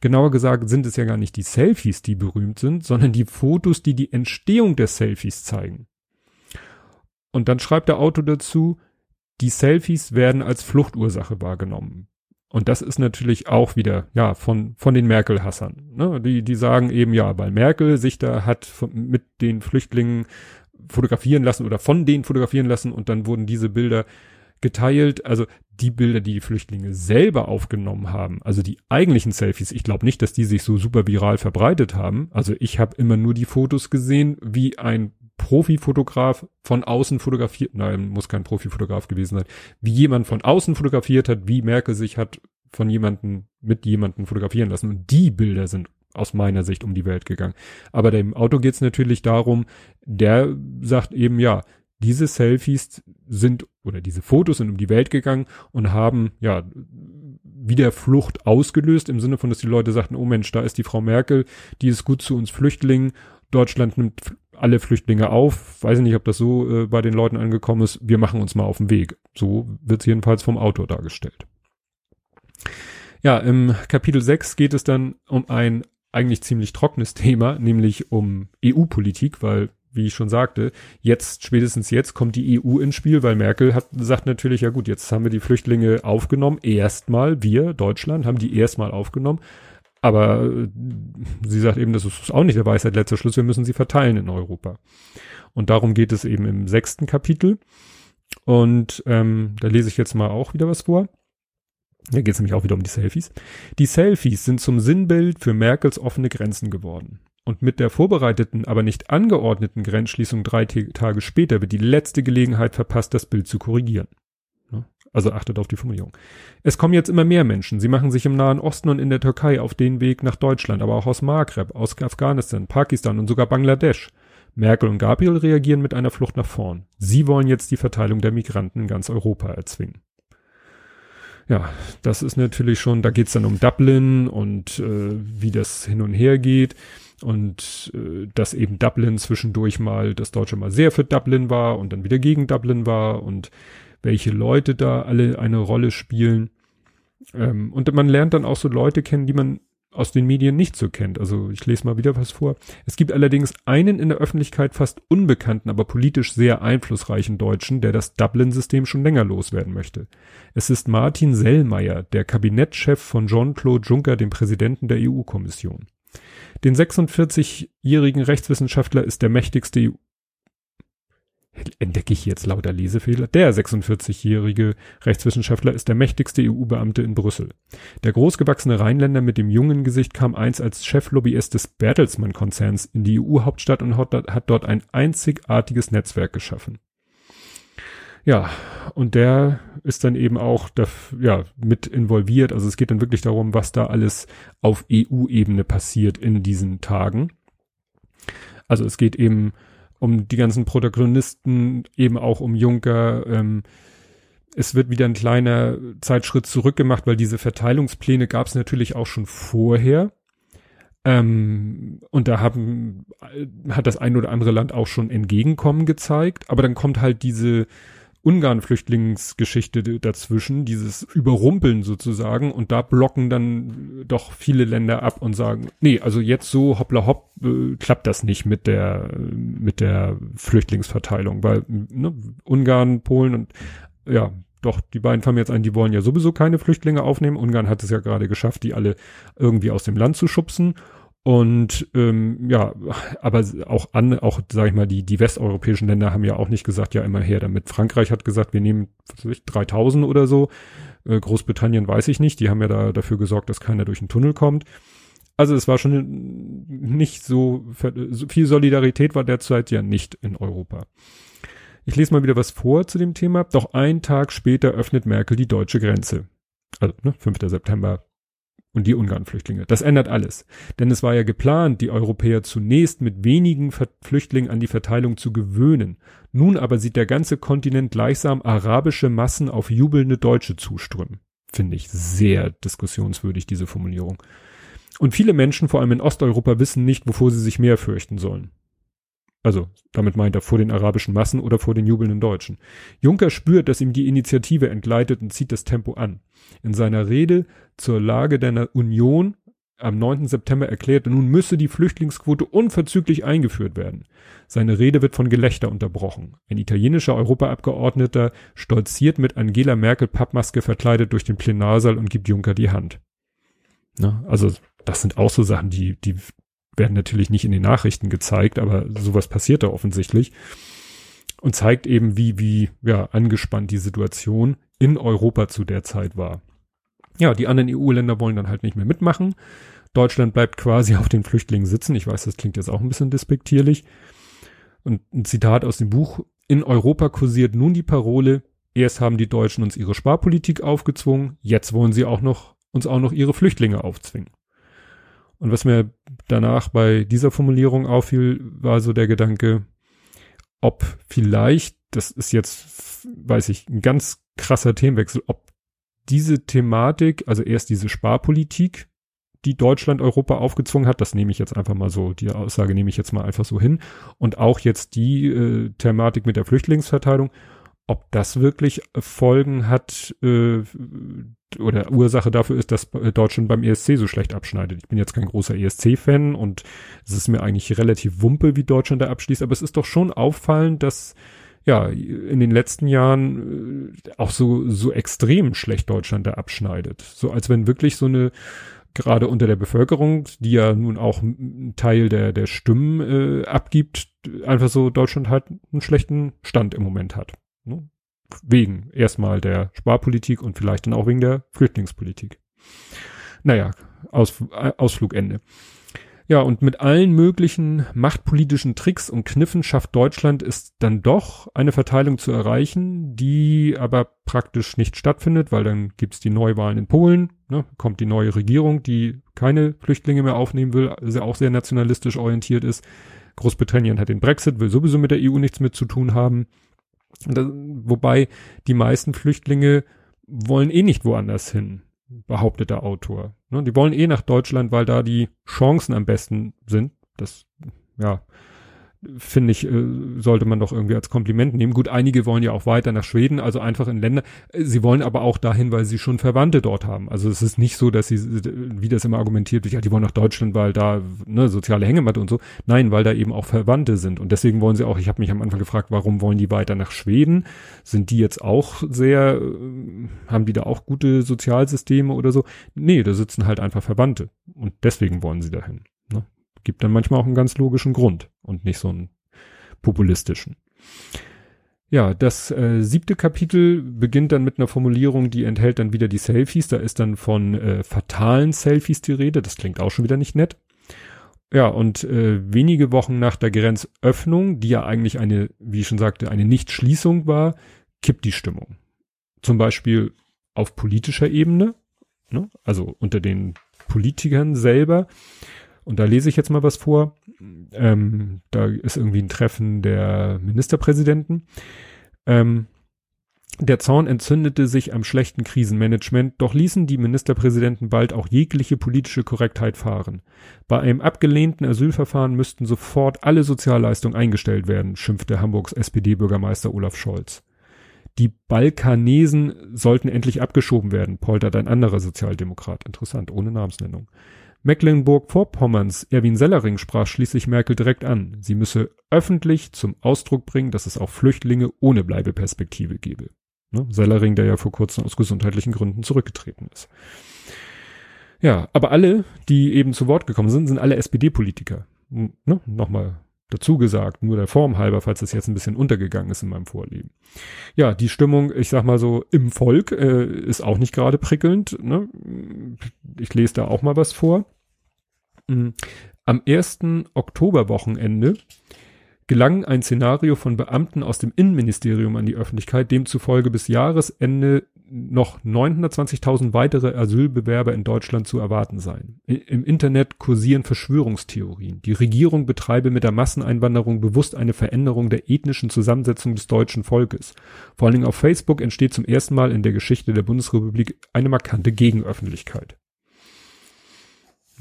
Speaker 1: Genauer gesagt sind es ja gar nicht die Selfies, die berühmt sind, sondern die Fotos, die die Entstehung der Selfies zeigen. Und dann schreibt der Autor dazu, die Selfies werden als Fluchtursache wahrgenommen. Und das ist natürlich auch wieder, ja, von, von den Merkel-Hassern. Ne? Die, die sagen eben, ja, weil Merkel sich da hat von, mit den Flüchtlingen fotografieren lassen oder von denen fotografieren lassen und dann wurden diese Bilder geteilt. Also die Bilder, die die Flüchtlinge selber aufgenommen haben, also die eigentlichen Selfies, ich glaube nicht, dass die sich so super viral verbreitet haben. Also ich habe immer nur die Fotos gesehen, wie ein Profifotograf von außen fotografiert, nein, muss kein Profifotograf gewesen sein, wie jemand von außen fotografiert hat, wie Merkel sich hat von jemanden mit jemanden fotografieren lassen. Und die Bilder sind aus meiner Sicht um die Welt gegangen. Aber dem Auto geht es natürlich darum, der sagt eben, ja, diese Selfies sind oder diese Fotos sind um die Welt gegangen und haben ja wieder Flucht ausgelöst im Sinne von, dass die Leute sagten, oh Mensch, da ist die Frau Merkel, die ist gut zu uns Flüchtlingen. Deutschland nimmt alle Flüchtlinge auf. Weiß ich nicht, ob das so äh, bei den Leuten angekommen ist. Wir machen uns mal auf den Weg. So wird es jedenfalls vom Autor dargestellt. Ja, im Kapitel 6 geht es dann um ein eigentlich ziemlich trockenes Thema, nämlich um EU-Politik, weil wie ich schon sagte, jetzt, spätestens jetzt kommt die EU ins Spiel, weil Merkel hat, sagt natürlich, ja gut, jetzt haben wir die Flüchtlinge aufgenommen, erstmal, wir, Deutschland, haben die erstmal aufgenommen, aber äh, sie sagt eben, das ist auch nicht der Weisheit letzter Schluss, wir müssen sie verteilen in Europa. Und darum geht es eben im sechsten Kapitel. Und ähm, da lese ich jetzt mal auch wieder was vor. Da geht es nämlich auch wieder um die Selfies. Die Selfies sind zum Sinnbild für Merkels offene Grenzen geworden. Und mit der vorbereiteten, aber nicht angeordneten Grenzschließung drei Tage später wird die letzte Gelegenheit verpasst, das Bild zu korrigieren. Also achtet auf die Formulierung. Es kommen jetzt immer mehr Menschen. Sie machen sich im Nahen Osten und in der Türkei auf den Weg nach Deutschland, aber auch aus Maghreb, aus Afghanistan, Pakistan und sogar Bangladesch. Merkel und Gabriel reagieren mit einer Flucht nach vorn. Sie wollen jetzt die Verteilung der Migranten in ganz Europa erzwingen. Ja, das ist natürlich schon, da geht's dann um Dublin und äh, wie das hin und her geht und äh, dass eben Dublin zwischendurch mal, das Deutsche mal sehr für Dublin war und dann wieder gegen Dublin war und welche Leute da alle eine Rolle spielen. Ähm, und man lernt dann auch so Leute kennen, die man aus den Medien nicht so kennt. Also ich lese mal wieder was vor. Es gibt allerdings einen in der Öffentlichkeit fast unbekannten, aber politisch sehr einflussreichen Deutschen, der das Dublin-System schon länger loswerden möchte. Es ist Martin Sellmeier, der Kabinettschef von Jean-Claude Juncker, dem Präsidenten der EU-Kommission. Den 46-jährigen Rechtswissenschaftler ist der mächtigste EU entdecke ich jetzt lauter Lesefehler. Der 46-jährige Rechtswissenschaftler ist der mächtigste EU-Beamte in Brüssel. Der großgewachsene Rheinländer mit dem jungen Gesicht kam einst als Cheflobbyist des Bertelsmann-Konzerns in die EU-Hauptstadt und hat dort ein einzigartiges Netzwerk geschaffen. Ja, und der ist dann eben auch da, ja, mit involviert. Also es geht dann wirklich darum, was da alles auf EU-Ebene passiert in diesen Tagen. Also es geht eben um die ganzen Protagonisten, eben auch um Juncker. Ähm, es wird wieder ein kleiner Zeitschritt zurückgemacht, weil diese Verteilungspläne gab es natürlich auch schon vorher. Ähm, und da haben, hat das ein oder andere Land auch schon Entgegenkommen gezeigt. Aber dann kommt halt diese Ungarn-Flüchtlingsgeschichte dazwischen, dieses Überrumpeln sozusagen. Und da blocken dann doch viele Länder ab und sagen, nee, also jetzt so hoppla hopp äh, klappt das nicht mit der, mit der Flüchtlingsverteilung, weil ne, Ungarn, Polen und ja, doch, die beiden fangen jetzt an, die wollen ja sowieso keine Flüchtlinge aufnehmen. Ungarn hat es ja gerade geschafft, die alle irgendwie aus dem Land zu schubsen. Und ähm, ja, aber auch an, auch sage ich mal, die die westeuropäischen Länder haben ja auch nicht gesagt, ja immer her damit. Frankreich hat gesagt, wir nehmen was weiß ich, 3000 oder so. Äh, Großbritannien weiß ich nicht, die haben ja da dafür gesorgt, dass keiner durch den Tunnel kommt. Also es war schon nicht so, so viel Solidarität war derzeit ja nicht in Europa. Ich lese mal wieder was vor zu dem Thema. Doch einen Tag später öffnet Merkel die deutsche Grenze. Also ne, 5. September und die Ungarn-Flüchtlinge. Das ändert alles. Denn es war ja geplant, die Europäer zunächst mit wenigen Flüchtlingen an die Verteilung zu gewöhnen. Nun aber sieht der ganze Kontinent gleichsam arabische Massen auf jubelnde Deutsche zuströmen. Finde ich sehr diskussionswürdig, diese Formulierung. Und viele Menschen, vor allem in Osteuropa, wissen nicht, wovor sie sich mehr fürchten sollen. Also, damit meint er vor den arabischen Massen oder vor den jubelnden Deutschen. Juncker spürt, dass ihm die Initiative entgleitet und zieht das Tempo an. In seiner Rede zur Lage der Union am 9. September erklärte, nun müsse die Flüchtlingsquote unverzüglich eingeführt werden. Seine Rede wird von Gelächter unterbrochen. Ein italienischer Europaabgeordneter stolziert mit Angela Merkel Pappmaske verkleidet durch den Plenarsaal und gibt Juncker die Hand. Na, also das sind auch so Sachen, die, die werden natürlich nicht in den Nachrichten gezeigt, aber sowas passiert da offensichtlich und zeigt eben, wie, wie, ja, angespannt die Situation in Europa zu der Zeit war. Ja, die anderen EU-Länder wollen dann halt nicht mehr mitmachen. Deutschland bleibt quasi [LAUGHS] auf den Flüchtlingen sitzen. Ich weiß, das klingt jetzt auch ein bisschen despektierlich. Und ein Zitat aus dem Buch. In Europa kursiert nun die Parole, erst haben die Deutschen uns ihre Sparpolitik aufgezwungen, jetzt wollen sie auch noch, uns auch noch ihre Flüchtlinge aufzwingen. Und was mir danach bei dieser Formulierung auffiel, war so der Gedanke, ob vielleicht, das ist jetzt, weiß ich, ein ganz krasser Themenwechsel, ob diese Thematik, also erst diese Sparpolitik, die Deutschland Europa aufgezwungen hat, das nehme ich jetzt einfach mal so, die Aussage nehme ich jetzt mal einfach so hin, und auch jetzt die äh, Thematik mit der Flüchtlingsverteilung, ob das wirklich Folgen hat äh, oder Ursache dafür ist, dass Deutschland beim ESC so schlecht abschneidet. Ich bin jetzt kein großer ESC-Fan und es ist mir eigentlich relativ wumpe, wie Deutschland da abschließt, aber es ist doch schon auffallend, dass ja in den letzten Jahren äh, auch so so extrem schlecht Deutschland da abschneidet. So als wenn wirklich so eine gerade unter der Bevölkerung, die ja nun auch einen Teil der der Stimmen äh, abgibt, einfach so Deutschland halt einen schlechten Stand im Moment hat. Ne? Wegen erstmal der Sparpolitik und vielleicht dann auch wegen der Flüchtlingspolitik. Naja, Aus, Ausflugende. Ja, und mit allen möglichen machtpolitischen Tricks und Kniffen schafft Deutschland es dann doch, eine Verteilung zu erreichen, die aber praktisch nicht stattfindet, weil dann gibt's die Neuwahlen in Polen, ne, kommt die neue Regierung, die keine Flüchtlinge mehr aufnehmen will, also auch sehr nationalistisch orientiert ist. Großbritannien hat den Brexit, will sowieso mit der EU nichts mit zu tun haben. Das, wobei die meisten Flüchtlinge wollen eh nicht woanders hin, behauptet der Autor. Ne, die wollen eh nach Deutschland, weil da die Chancen am besten sind. Das, ja, finde ich, äh, sollte man doch irgendwie als Kompliment nehmen. Gut, einige wollen ja auch weiter nach Schweden, also einfach in Länder. Sie wollen aber auch dahin, weil sie schon Verwandte dort haben. Also es ist nicht so, dass sie, wie das immer argumentiert wird, ja, die wollen nach Deutschland, weil da ne, soziale Hängematte und so. Nein, weil da eben auch Verwandte sind. Und deswegen wollen sie auch, ich habe mich am Anfang gefragt, warum wollen die weiter nach Schweden? Sind die jetzt auch sehr, äh, haben die da auch gute Sozialsysteme oder so? Nee, da sitzen halt einfach Verwandte. Und deswegen wollen sie dahin. Gibt dann manchmal auch einen ganz logischen Grund und nicht so einen populistischen. Ja, das äh, siebte Kapitel beginnt dann mit einer Formulierung, die enthält dann wieder die Selfies. Da ist dann von äh, fatalen Selfies die Rede. Das klingt auch schon wieder nicht nett. Ja, und äh, wenige Wochen nach der Grenzöffnung, die ja eigentlich eine, wie ich schon sagte, eine Nichtschließung war, kippt die Stimmung. zum Beispiel auf politischer Ebene, ne? also unter den Politikern selber. Und da lese ich jetzt mal was vor. Ähm, da ist irgendwie ein Treffen der Ministerpräsidenten. Ähm, der Zorn entzündete sich am schlechten Krisenmanagement, doch ließen die Ministerpräsidenten bald auch jegliche politische Korrektheit fahren. Bei einem abgelehnten Asylverfahren müssten sofort alle Sozialleistungen eingestellt werden, schimpfte Hamburgs SPD-Bürgermeister Olaf Scholz. Die Balkanesen sollten endlich abgeschoben werden, poltert ein anderer Sozialdemokrat. Interessant, ohne Namensnennung. Mecklenburg-Vorpommerns Erwin Sellering sprach schließlich Merkel direkt an. Sie müsse öffentlich zum Ausdruck bringen, dass es auch Flüchtlinge ohne Bleibeperspektive gebe. Ne? Sellering, der ja vor kurzem aus gesundheitlichen Gründen zurückgetreten ist. Ja, aber alle, die eben zu Wort gekommen sind, sind alle SPD-Politiker. Ne? Nochmal dazu gesagt, nur der Form halber, falls das jetzt ein bisschen untergegangen ist in meinem Vorleben. Ja, die Stimmung, ich sag mal so, im Volk äh, ist auch nicht gerade prickelnd. Ne? Ich lese da auch mal was vor. Hm. Am ersten Oktoberwochenende gelang ein Szenario von Beamten aus dem Innenministerium an die Öffentlichkeit, demzufolge bis Jahresende noch 920.000 weitere Asylbewerber in Deutschland zu erwarten seien. Im Internet kursieren Verschwörungstheorien. Die Regierung betreibe mit der Masseneinwanderung bewusst eine Veränderung der ethnischen Zusammensetzung des deutschen Volkes. Vor allen Dingen auf Facebook entsteht zum ersten Mal in der Geschichte der Bundesrepublik eine markante Gegenöffentlichkeit.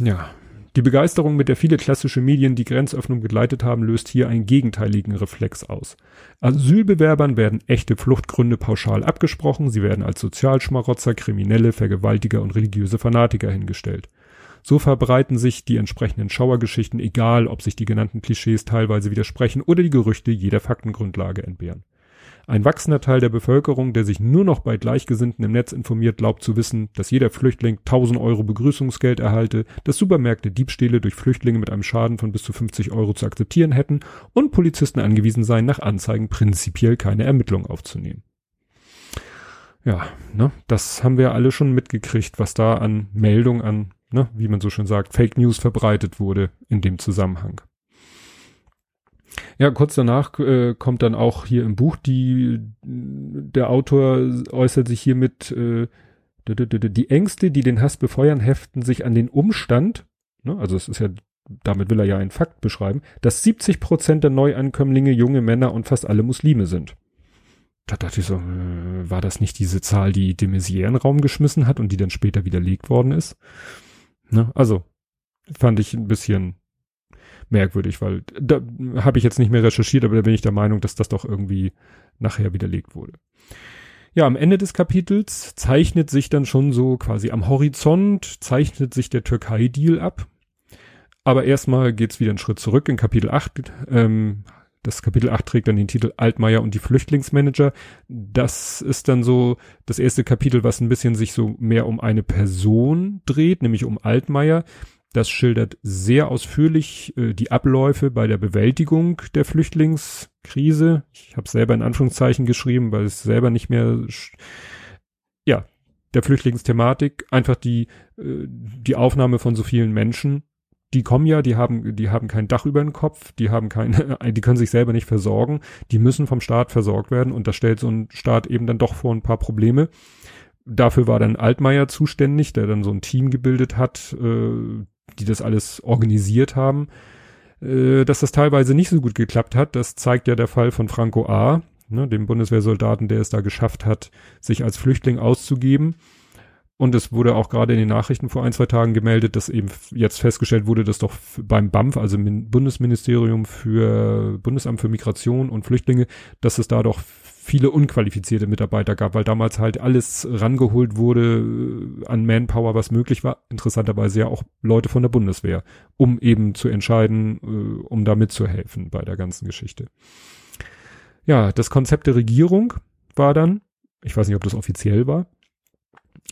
Speaker 1: Ja, die Begeisterung, mit der viele klassische Medien die Grenzöffnung begleitet haben, löst hier einen gegenteiligen Reflex aus. Asylbewerbern werden echte Fluchtgründe pauschal abgesprochen, sie werden als Sozialschmarotzer, Kriminelle, Vergewaltiger und religiöse Fanatiker hingestellt. So verbreiten sich die entsprechenden Schauergeschichten, egal ob sich die genannten Klischees teilweise widersprechen oder die Gerüchte jeder Faktengrundlage entbehren. Ein wachsender Teil der Bevölkerung, der sich nur noch bei Gleichgesinnten im Netz informiert, glaubt zu wissen, dass jeder Flüchtling 1000 Euro Begrüßungsgeld erhalte, dass Supermärkte Diebstähle durch Flüchtlinge mit einem Schaden von bis zu 50 Euro zu akzeptieren hätten und Polizisten angewiesen seien, nach Anzeigen prinzipiell keine Ermittlung aufzunehmen. Ja, ne, das haben wir alle schon mitgekriegt, was da an Meldung an, ne, wie man so schön sagt, Fake News verbreitet wurde in dem Zusammenhang. Ja, kurz danach äh, kommt dann auch hier im Buch die, der Autor äußert sich hiermit, äh, die Ängste, die den Hass befeuern, heften sich an den Umstand, ne, also es ist ja, damit will er ja einen Fakt beschreiben, dass 70 Prozent der Neuankömmlinge junge Männer und fast alle Muslime sind. Da dachte ich so, äh, war das nicht diese Zahl, die de Maizière in den Raum geschmissen hat und die dann später widerlegt worden ist? Ne, also, fand ich ein bisschen merkwürdig, weil da habe ich jetzt nicht mehr recherchiert, aber da bin ich der Meinung, dass das doch irgendwie nachher widerlegt wurde. Ja, am Ende des Kapitels zeichnet sich dann schon so quasi am Horizont, zeichnet sich der Türkei-Deal ab. Aber erstmal geht's wieder einen Schritt zurück in Kapitel 8. Ähm, das Kapitel 8 trägt dann den Titel Altmaier und die Flüchtlingsmanager. Das ist dann so das erste Kapitel, was ein bisschen sich so mehr um eine Person dreht, nämlich um Altmaier. Das schildert sehr ausführlich äh, die Abläufe bei der Bewältigung der Flüchtlingskrise. Ich habe selber in Anführungszeichen geschrieben, weil es selber nicht mehr ja der Flüchtlingsthematik einfach die äh, die Aufnahme von so vielen Menschen. Die kommen ja, die haben die haben kein Dach über den Kopf, die haben keine, [LAUGHS] die können sich selber nicht versorgen, die müssen vom Staat versorgt werden und das stellt so ein Staat eben dann doch vor ein paar Probleme dafür war dann Altmaier zuständig, der dann so ein Team gebildet hat, äh, die das alles organisiert haben. Äh, dass das teilweise nicht so gut geklappt hat, das zeigt ja der Fall von Franco A., ne, dem Bundeswehrsoldaten, der es da geschafft hat, sich als Flüchtling auszugeben. Und es wurde auch gerade in den Nachrichten vor ein, zwei Tagen gemeldet, dass eben jetzt festgestellt wurde, dass doch beim BAMF, also Bundesministerium für Bundesamt für Migration und Flüchtlinge, dass es da doch viele unqualifizierte Mitarbeiter gab, weil damals halt alles rangeholt wurde äh, an Manpower, was möglich war. Interessanterweise ja auch Leute von der Bundeswehr, um eben zu entscheiden, äh, um da mitzuhelfen bei der ganzen Geschichte. Ja, das Konzept der Regierung war dann, ich weiß nicht, ob das offiziell war,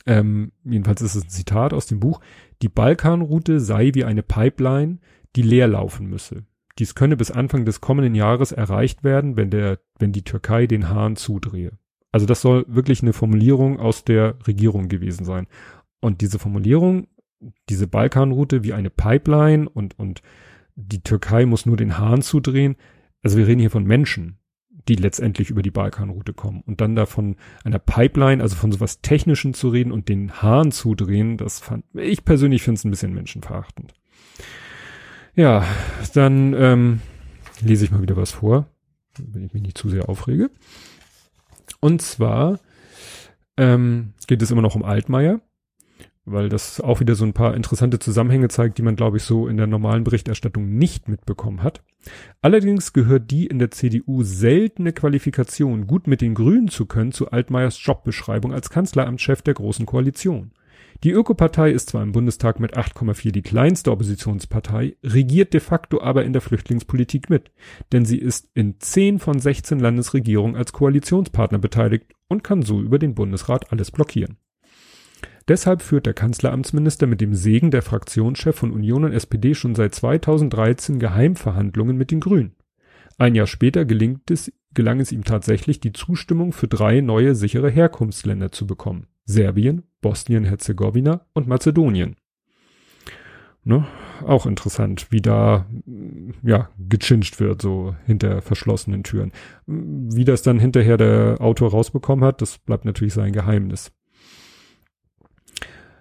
Speaker 1: ähm, jedenfalls ist es ein Zitat aus dem Buch, die Balkanroute sei wie eine Pipeline, die leer laufen müsse. Dies könne bis Anfang des kommenden Jahres erreicht werden, wenn der, wenn die Türkei den Hahn zudrehe. Also das soll wirklich eine Formulierung aus der Regierung gewesen sein. Und diese Formulierung, diese Balkanroute wie eine Pipeline und, und die Türkei muss nur den Hahn zudrehen. Also wir reden hier von Menschen. die letztendlich über die Balkanroute kommen. Und dann da von einer Pipeline, also von sowas Technischen zu reden und den Hahn zudrehen, das fand ich persönlich finde es ein bisschen menschenverachtend. Ja, dann ähm, lese ich mal wieder was vor, wenn ich mich nicht zu sehr aufrege. Und zwar ähm, geht es immer noch um Altmaier weil das auch wieder so ein paar interessante Zusammenhänge zeigt, die man, glaube ich, so in der normalen Berichterstattung nicht mitbekommen hat. Allerdings gehört die in der CDU seltene Qualifikation, gut mit den Grünen zu können, zu Altmaiers Jobbeschreibung als Kanzleramtschef der Großen Koalition. Die Ökopartei ist zwar im Bundestag mit 8,4 die kleinste Oppositionspartei, regiert de facto aber in der Flüchtlingspolitik mit, denn sie ist in 10 von 16 Landesregierungen als Koalitionspartner beteiligt und kann so über den Bundesrat alles blockieren. Deshalb führt der Kanzleramtsminister mit dem Segen der Fraktionschef von Union und SPD schon seit 2013 Geheimverhandlungen mit den Grünen. Ein Jahr später gelingt es, gelang es ihm tatsächlich, die Zustimmung für drei neue sichere Herkunftsländer zu bekommen. Serbien, Bosnien-Herzegowina und Mazedonien. Ne? Auch interessant, wie da ja gechinscht wird, so hinter verschlossenen Türen. Wie das dann hinterher der Autor rausbekommen hat, das bleibt natürlich sein Geheimnis.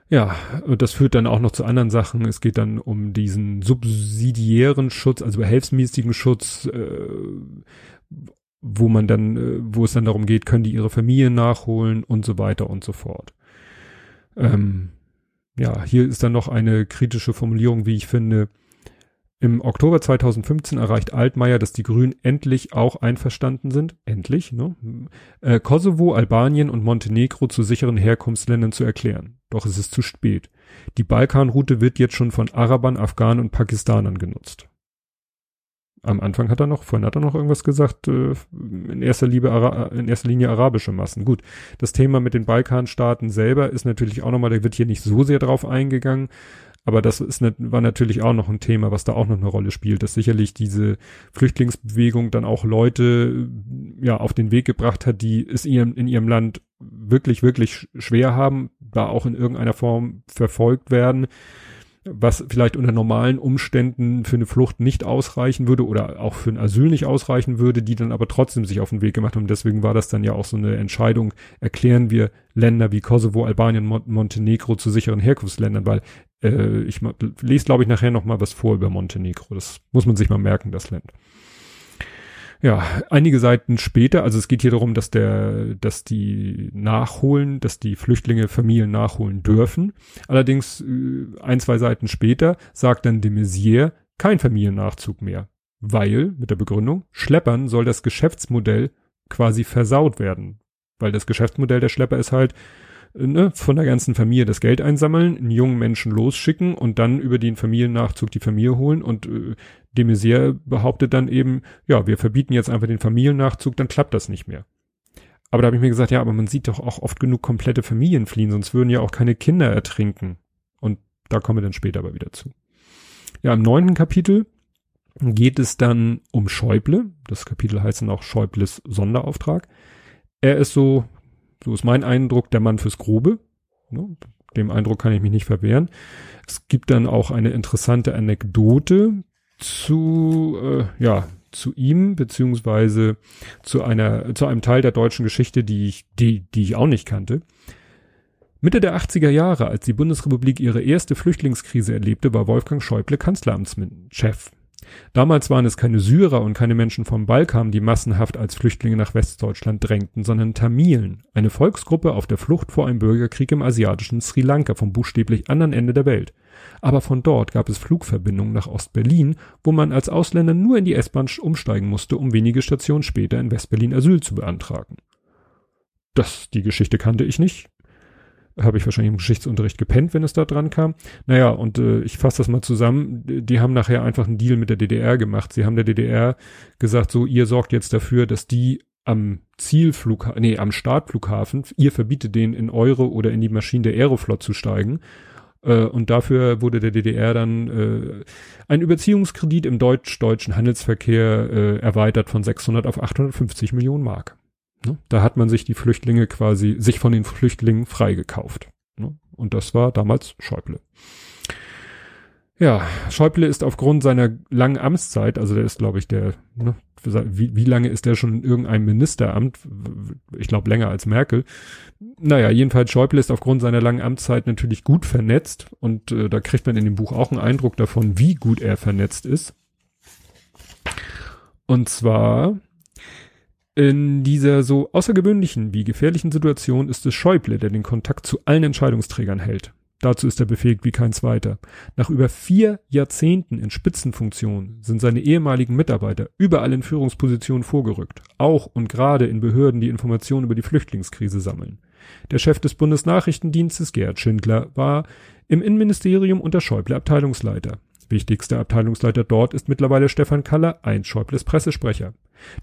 Speaker 1: Ja, und das führt dann auch noch zu anderen Sachen. Es geht dann um diesen subsidiären Schutz, also behelfsmäßigen Schutz, äh, wo man dann, äh, wo es dann darum geht, können die ihre Familien nachholen und so weiter und so fort. Ähm, ja, hier ist dann noch eine kritische Formulierung, wie ich finde. Im Oktober 2015 erreicht Altmaier, dass die Grünen endlich auch einverstanden sind, endlich, ne? Äh, Kosovo, Albanien und Montenegro zu sicheren Herkunftsländern zu erklären. Doch es ist zu spät. Die Balkanroute wird jetzt schon von Arabern, Afghanen und Pakistanern genutzt. Am Anfang hat er noch, vorhin hat er noch irgendwas gesagt, äh, in erster, Liebe, in erster Linie arabische Massen. Gut, das Thema mit den Balkanstaaten selber ist natürlich auch nochmal, da wird hier nicht so sehr drauf eingegangen, aber das ist war natürlich auch noch ein Thema, was da auch noch eine Rolle spielt, dass sicherlich diese Flüchtlingsbewegung dann auch Leute ja auf den Weg gebracht hat, die es ihrem, in ihrem Land wirklich, wirklich schwer haben, da auch in irgendeiner Form verfolgt werden was vielleicht unter normalen Umständen für eine Flucht nicht ausreichen würde oder auch für ein Asyl nicht ausreichen würde, die dann aber trotzdem sich auf den Weg gemacht haben. Deswegen war das dann ja auch so eine Entscheidung, erklären wir Länder wie Kosovo, Albanien, Mon Montenegro zu sicheren Herkunftsländern, weil äh, ich lese, glaube ich, nachher noch mal was vor über Montenegro. Das muss man sich mal merken, das Land. Ja, einige Seiten später, also es geht hier darum, dass der, dass die nachholen, dass die Flüchtlinge Familien nachholen dürfen. Allerdings äh, ein, zwei Seiten später sagt dann de Maizière kein Familiennachzug mehr, weil mit der Begründung Schleppern soll das Geschäftsmodell quasi versaut werden, weil das Geschäftsmodell der Schlepper ist halt ne, von der ganzen Familie das Geld einsammeln, einen jungen Menschen losschicken und dann über den Familiennachzug die Familie holen und äh, de behauptet dann eben, ja, wir verbieten jetzt einfach den Familiennachzug, dann klappt das nicht mehr. Aber da habe ich mir gesagt, ja, aber man sieht doch auch oft genug komplette Familien fliehen, sonst würden ja auch keine Kinder ertrinken. Und da kommen wir dann später aber wieder zu. Ja, im neunten Kapitel geht es dann um Schäuble. Das Kapitel heißt dann auch Schäubles Sonderauftrag. Er ist so, so ist mein Eindruck, der Mann fürs Grobe. Ne? Dem Eindruck kann ich mich nicht verwehren. Es gibt dann auch eine interessante Anekdote zu, äh, ja, zu ihm, beziehungsweise zu einer, zu einem Teil der deutschen Geschichte, die ich, die, die ich auch nicht kannte. Mitte der 80er Jahre, als die Bundesrepublik ihre erste Flüchtlingskrise erlebte, war Wolfgang Schäuble Kanzleramtschef. Damals waren es keine Syrer und keine Menschen vom Balkan, die massenhaft als Flüchtlinge nach Westdeutschland drängten, sondern Tamilen, eine Volksgruppe auf der Flucht vor einem Bürgerkrieg im asiatischen Sri Lanka vom buchstäblich anderen Ende der Welt. Aber von dort gab es Flugverbindungen nach Ostberlin, wo man als Ausländer nur in die S-Bahn umsteigen musste, um wenige Stationen später in Westberlin Asyl zu beantragen. Das, die Geschichte kannte ich nicht habe ich wahrscheinlich im Geschichtsunterricht gepennt, wenn es da dran kam. Naja, und äh, ich fasse das mal zusammen. Die haben nachher einfach einen Deal mit der DDR gemacht. Sie haben der DDR gesagt, so, ihr sorgt jetzt dafür, dass die am Zielflughafen, nee, am Startflughafen, ihr verbietet denen in eure oder in die Maschinen der Aeroflot zu steigen. Äh, und dafür wurde der DDR dann äh, ein Überziehungskredit im deutsch-deutschen Handelsverkehr äh, erweitert von 600 auf 850 Millionen Mark. Ne? Da hat man sich die Flüchtlinge quasi, sich von den Flüchtlingen freigekauft. Ne? Und das war damals Schäuble. Ja, Schäuble ist aufgrund seiner langen Amtszeit, also der ist, glaube ich, der, ne, wie, wie lange ist der schon in irgendeinem Ministeramt? Ich glaube länger als Merkel. Naja, jedenfalls Schäuble ist aufgrund seiner langen Amtszeit natürlich gut vernetzt und äh, da kriegt man in dem Buch auch einen Eindruck davon, wie gut er vernetzt ist. Und zwar in dieser so außergewöhnlichen wie gefährlichen Situation ist es Schäuble, der den Kontakt zu allen Entscheidungsträgern hält. Dazu ist er befähigt wie kein zweiter. Nach über vier Jahrzehnten in Spitzenfunktionen sind seine ehemaligen Mitarbeiter überall in Führungspositionen vorgerückt, auch und gerade in Behörden, die Informationen über die Flüchtlingskrise sammeln. Der Chef des Bundesnachrichtendienstes, Gerhard Schindler, war im Innenministerium unter Schäuble Abteilungsleiter. Wichtigster Abteilungsleiter dort ist mittlerweile Stefan Kaller, ein Schäubles Pressesprecher.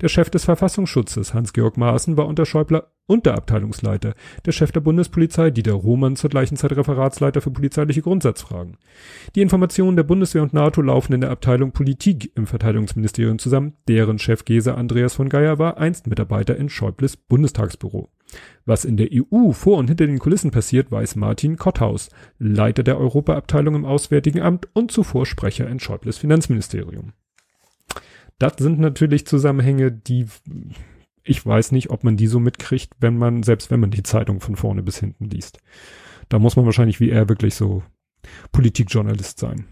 Speaker 1: Der Chef des Verfassungsschutzes, Hans-Georg Maaßen, war unter Schäuble Unterabteilungsleiter. Der Chef der Bundespolizei, Dieter Roman, zur gleichen Zeit Referatsleiter für polizeiliche Grundsatzfragen. Die Informationen der Bundeswehr und NATO laufen in der Abteilung Politik im Verteidigungsministerium zusammen. Deren Chef Gese Andreas von Geier war einst Mitarbeiter in Schäubles Bundestagsbüro. Was in der EU vor und hinter den Kulissen passiert, weiß Martin Kotthaus, Leiter der Europaabteilung im Auswärtigen Amt und zuvor Sprecher in Schäubles Finanzministerium. Das sind natürlich Zusammenhänge, die ich weiß nicht, ob man die so mitkriegt, wenn man, selbst wenn man die Zeitung von vorne bis hinten liest. Da muss man wahrscheinlich wie er wirklich so Politikjournalist sein.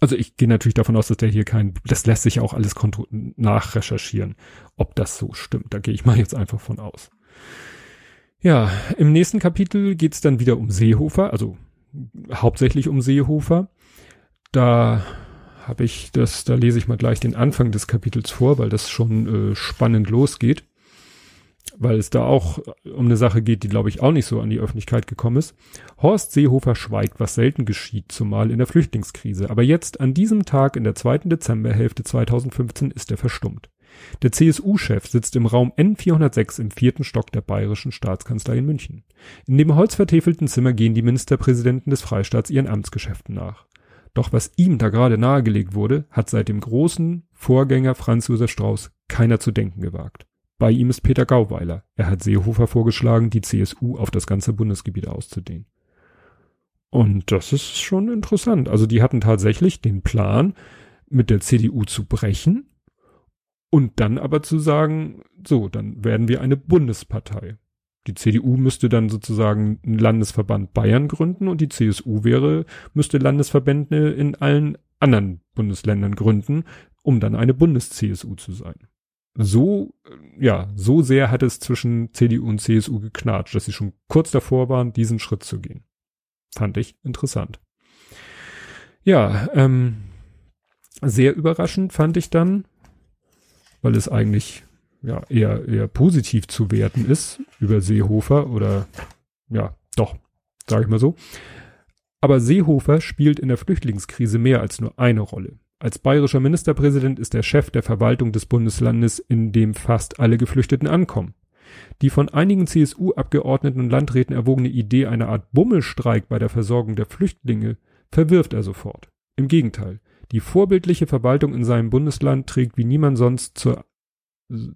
Speaker 1: Also ich gehe natürlich davon aus, dass der hier kein, das lässt sich auch alles nachrecherchieren, ob das so stimmt. Da gehe ich mal jetzt einfach von aus. Ja, im nächsten Kapitel geht's dann wieder um Seehofer, also hauptsächlich um Seehofer. Da habe ich das, da lese ich mal gleich den Anfang des Kapitels vor, weil das schon äh, spannend losgeht. Weil es da auch um eine Sache geht, die, glaube ich, auch nicht so an die Öffentlichkeit gekommen ist. Horst Seehofer schweigt, was selten geschieht, zumal in der Flüchtlingskrise. Aber jetzt, an diesem Tag in der zweiten Dezemberhälfte 2015, ist er verstummt. Der CSU-Chef sitzt im Raum N406 im vierten Stock der Bayerischen Staatskanzlei in München. In dem holzvertäfelten Zimmer gehen die Ministerpräsidenten des Freistaats ihren Amtsgeschäften nach. Doch was ihm da gerade nahegelegt wurde, hat seit dem großen Vorgänger Franz Josef Strauß keiner zu denken gewagt. Bei ihm ist Peter Gauweiler. Er hat Seehofer vorgeschlagen, die CSU auf das ganze Bundesgebiet auszudehnen. Und das ist schon interessant. Also die hatten tatsächlich den Plan, mit der CDU zu brechen und dann aber zu sagen, so, dann werden wir eine Bundespartei. Die CDU müsste dann sozusagen einen Landesverband Bayern gründen und die CSU wäre, müsste Landesverbände in allen anderen Bundesländern gründen, um dann eine Bundes-CSU zu sein. So, ja, so sehr hat es zwischen CDU und CSU geknatscht, dass sie schon kurz davor waren, diesen Schritt zu gehen. Fand ich interessant. Ja, ähm, sehr überraschend fand ich dann, weil es eigentlich ja, eher, eher positiv zu werten ist über Seehofer oder ja, doch, sage ich mal so. Aber Seehofer spielt in der Flüchtlingskrise mehr als nur eine Rolle. Als bayerischer Ministerpräsident ist er Chef der Verwaltung des Bundeslandes, in dem fast alle Geflüchteten ankommen. Die von einigen CSU-Abgeordneten und Landräten erwogene Idee einer Art Bummelstreik bei der Versorgung der Flüchtlinge verwirft er sofort. Im Gegenteil, die vorbildliche Verwaltung in seinem Bundesland trägt wie niemand sonst zur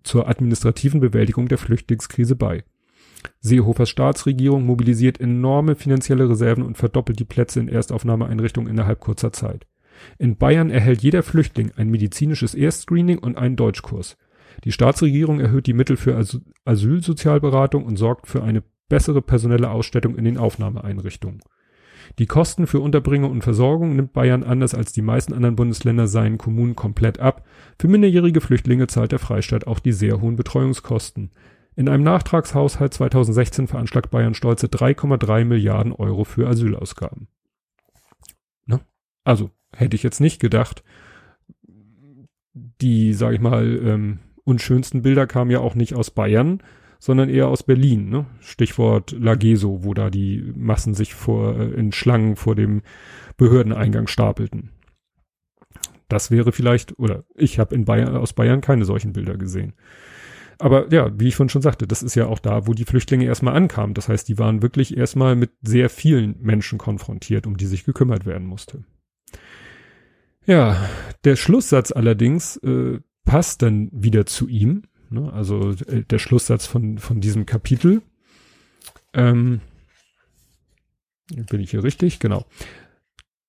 Speaker 1: zur administrativen Bewältigung der Flüchtlingskrise bei. Seehofers Staatsregierung mobilisiert enorme finanzielle Reserven und verdoppelt die Plätze in Erstaufnahmeeinrichtungen innerhalb kurzer Zeit. In Bayern erhält jeder Flüchtling ein medizinisches Erstscreening und einen Deutschkurs. Die Staatsregierung erhöht die Mittel für Asyl Asylsozialberatung und sorgt für eine bessere personelle Ausstattung in den Aufnahmeeinrichtungen. Die Kosten für Unterbringung und Versorgung nimmt Bayern anders als die meisten anderen Bundesländer seinen Kommunen komplett ab. Für minderjährige Flüchtlinge zahlt der Freistaat auch die sehr hohen Betreuungskosten. In einem Nachtragshaushalt 2016 veranschlagt Bayern stolze 3,3 Milliarden Euro für Asylausgaben. Ne? Also hätte ich jetzt nicht gedacht. Die, sag ich mal, ähm, unschönsten Bilder kamen ja auch nicht aus Bayern, sondern eher aus Berlin. Ne? Stichwort Lageso, wo da die Massen sich vor äh, in Schlangen vor dem Behördeneingang stapelten. Das wäre vielleicht, oder ich habe in Bayern aus Bayern keine solchen Bilder gesehen. Aber ja, wie ich vorhin schon sagte, das ist ja auch da, wo die Flüchtlinge erstmal ankamen. Das heißt, die waren wirklich erstmal mit sehr vielen Menschen konfrontiert, um die sich gekümmert werden musste. Ja, der Schlusssatz allerdings äh, passt dann wieder zu ihm. Ne? Also äh, der Schlusssatz von, von diesem Kapitel. Ähm, bin ich hier richtig? Genau.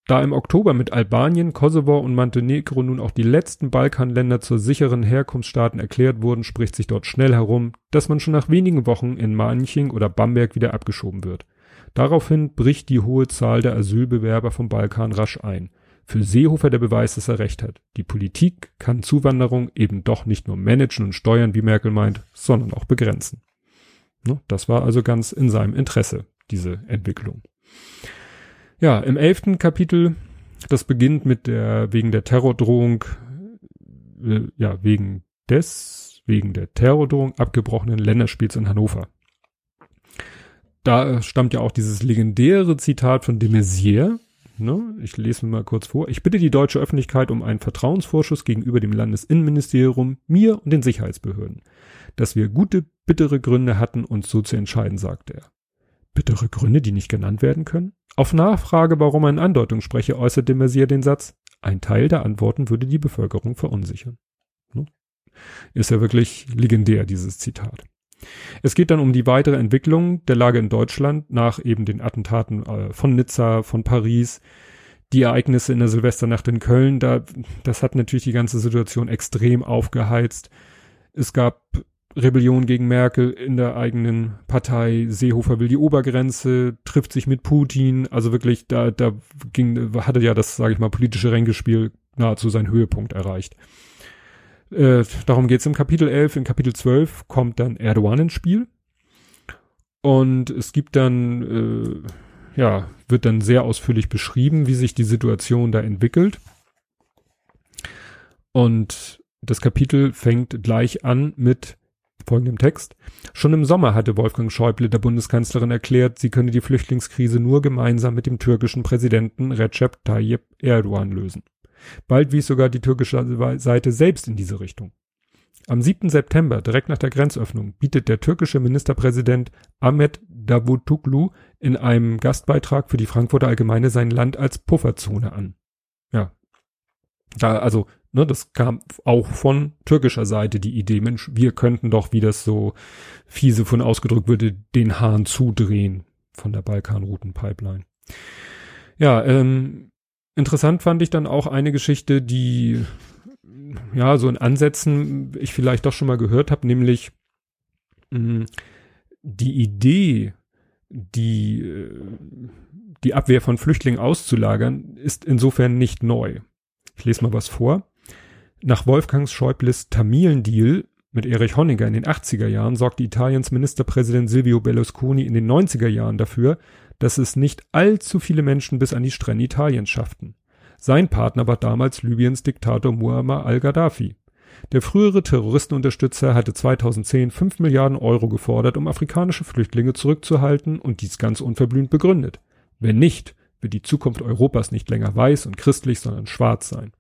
Speaker 1: Da im Oktober mit Albanien, Kosovo und Montenegro nun auch die letzten Balkanländer zur sicheren Herkunftsstaaten erklärt wurden, spricht sich dort schnell herum, dass man schon nach wenigen Wochen in Manching oder Bamberg wieder abgeschoben wird. Daraufhin bricht die hohe Zahl der Asylbewerber vom Balkan rasch ein. Für Seehofer der Beweis, dass er recht hat. Die Politik kann Zuwanderung eben doch nicht nur managen und steuern, wie Merkel meint, sondern auch begrenzen. Ne, das war also ganz in seinem Interesse, diese Entwicklung. Ja, im elften Kapitel, das beginnt mit der, wegen der Terrordrohung, äh, ja, wegen des, wegen der Terrordrohung abgebrochenen Länderspiels in Hannover. Da stammt ja auch dieses legendäre Zitat von de Maizière, ne? ich lese mir mal kurz vor. Ich bitte die deutsche Öffentlichkeit um einen Vertrauensvorschuss gegenüber dem Landesinnenministerium, mir und den Sicherheitsbehörden, dass wir gute, bittere Gründe hatten, uns so zu entscheiden, sagte er. Bittere Gründe, die nicht genannt werden können? Auf Nachfrage, warum ein Andeutung spreche, äußerte Messier den Satz, ein Teil der Antworten würde die Bevölkerung verunsichern. Ne? Ist ja wirklich legendär, dieses Zitat. Es geht dann um die weitere Entwicklung der Lage in Deutschland nach eben den Attentaten äh, von Nizza, von Paris, die Ereignisse in der Silvesternacht in Köln, da, das hat natürlich die ganze Situation extrem aufgeheizt. Es gab Rebellion gegen Merkel in der eigenen Partei. Seehofer will die Obergrenze, trifft sich mit Putin. Also wirklich, da, da ging, hatte ja das, sage ich mal, politische Ränkespiel nahezu seinen Höhepunkt erreicht. Äh, darum geht's im Kapitel 11. In Kapitel 12 kommt dann Erdogan ins Spiel. Und es gibt dann, äh, ja, wird dann sehr ausführlich beschrieben, wie sich die Situation da entwickelt. Und das Kapitel fängt gleich an mit folgendem Text. Schon im Sommer hatte Wolfgang Schäuble der Bundeskanzlerin erklärt, sie könne die Flüchtlingskrise nur gemeinsam mit dem türkischen Präsidenten Recep Tayyip Erdogan lösen. Bald wies sogar die türkische Seite selbst in diese Richtung. Am 7. September, direkt nach der Grenzöffnung, bietet der türkische Ministerpräsident Ahmet Davutoglu in einem Gastbeitrag für die Frankfurter Allgemeine sein Land als Pufferzone an. Ja. Da, also, ne, das kam auch von türkischer Seite die Idee, Mensch, wir könnten doch, wie das so fiese von ausgedrückt würde, den Hahn zudrehen von der Balkanroutenpipeline. Ja, ähm, Interessant fand ich dann auch eine Geschichte, die ja so in Ansätzen ich vielleicht doch schon mal gehört habe, nämlich mh, mm, die Idee, die äh, die Abwehr von Flüchtlingen auszulagern, ist insofern nicht neu. Ich lese mal was vor. Nach Wolfgangs Schäubles Tamilendeal mit Erich Honecker in den 80er Jahren sorgte Italiens Ministerpräsident Silvio Berlusconi in den 90er Jahren dafür, dass es nicht allzu viele Menschen bis an die Strände Italiens schafften. Sein Partner war damals Libyens Diktator Muammar al-Gaddafi. Der frühere Terroristenunterstützer hatte 2010 5 Milliarden Euro gefordert, um afrikanische Flüchtlinge zurückzuhalten und dies ganz unverblümt begründet. Wenn nicht, wird die Zukunft Europas nicht länger weiß und christlich, sondern schwarz sein.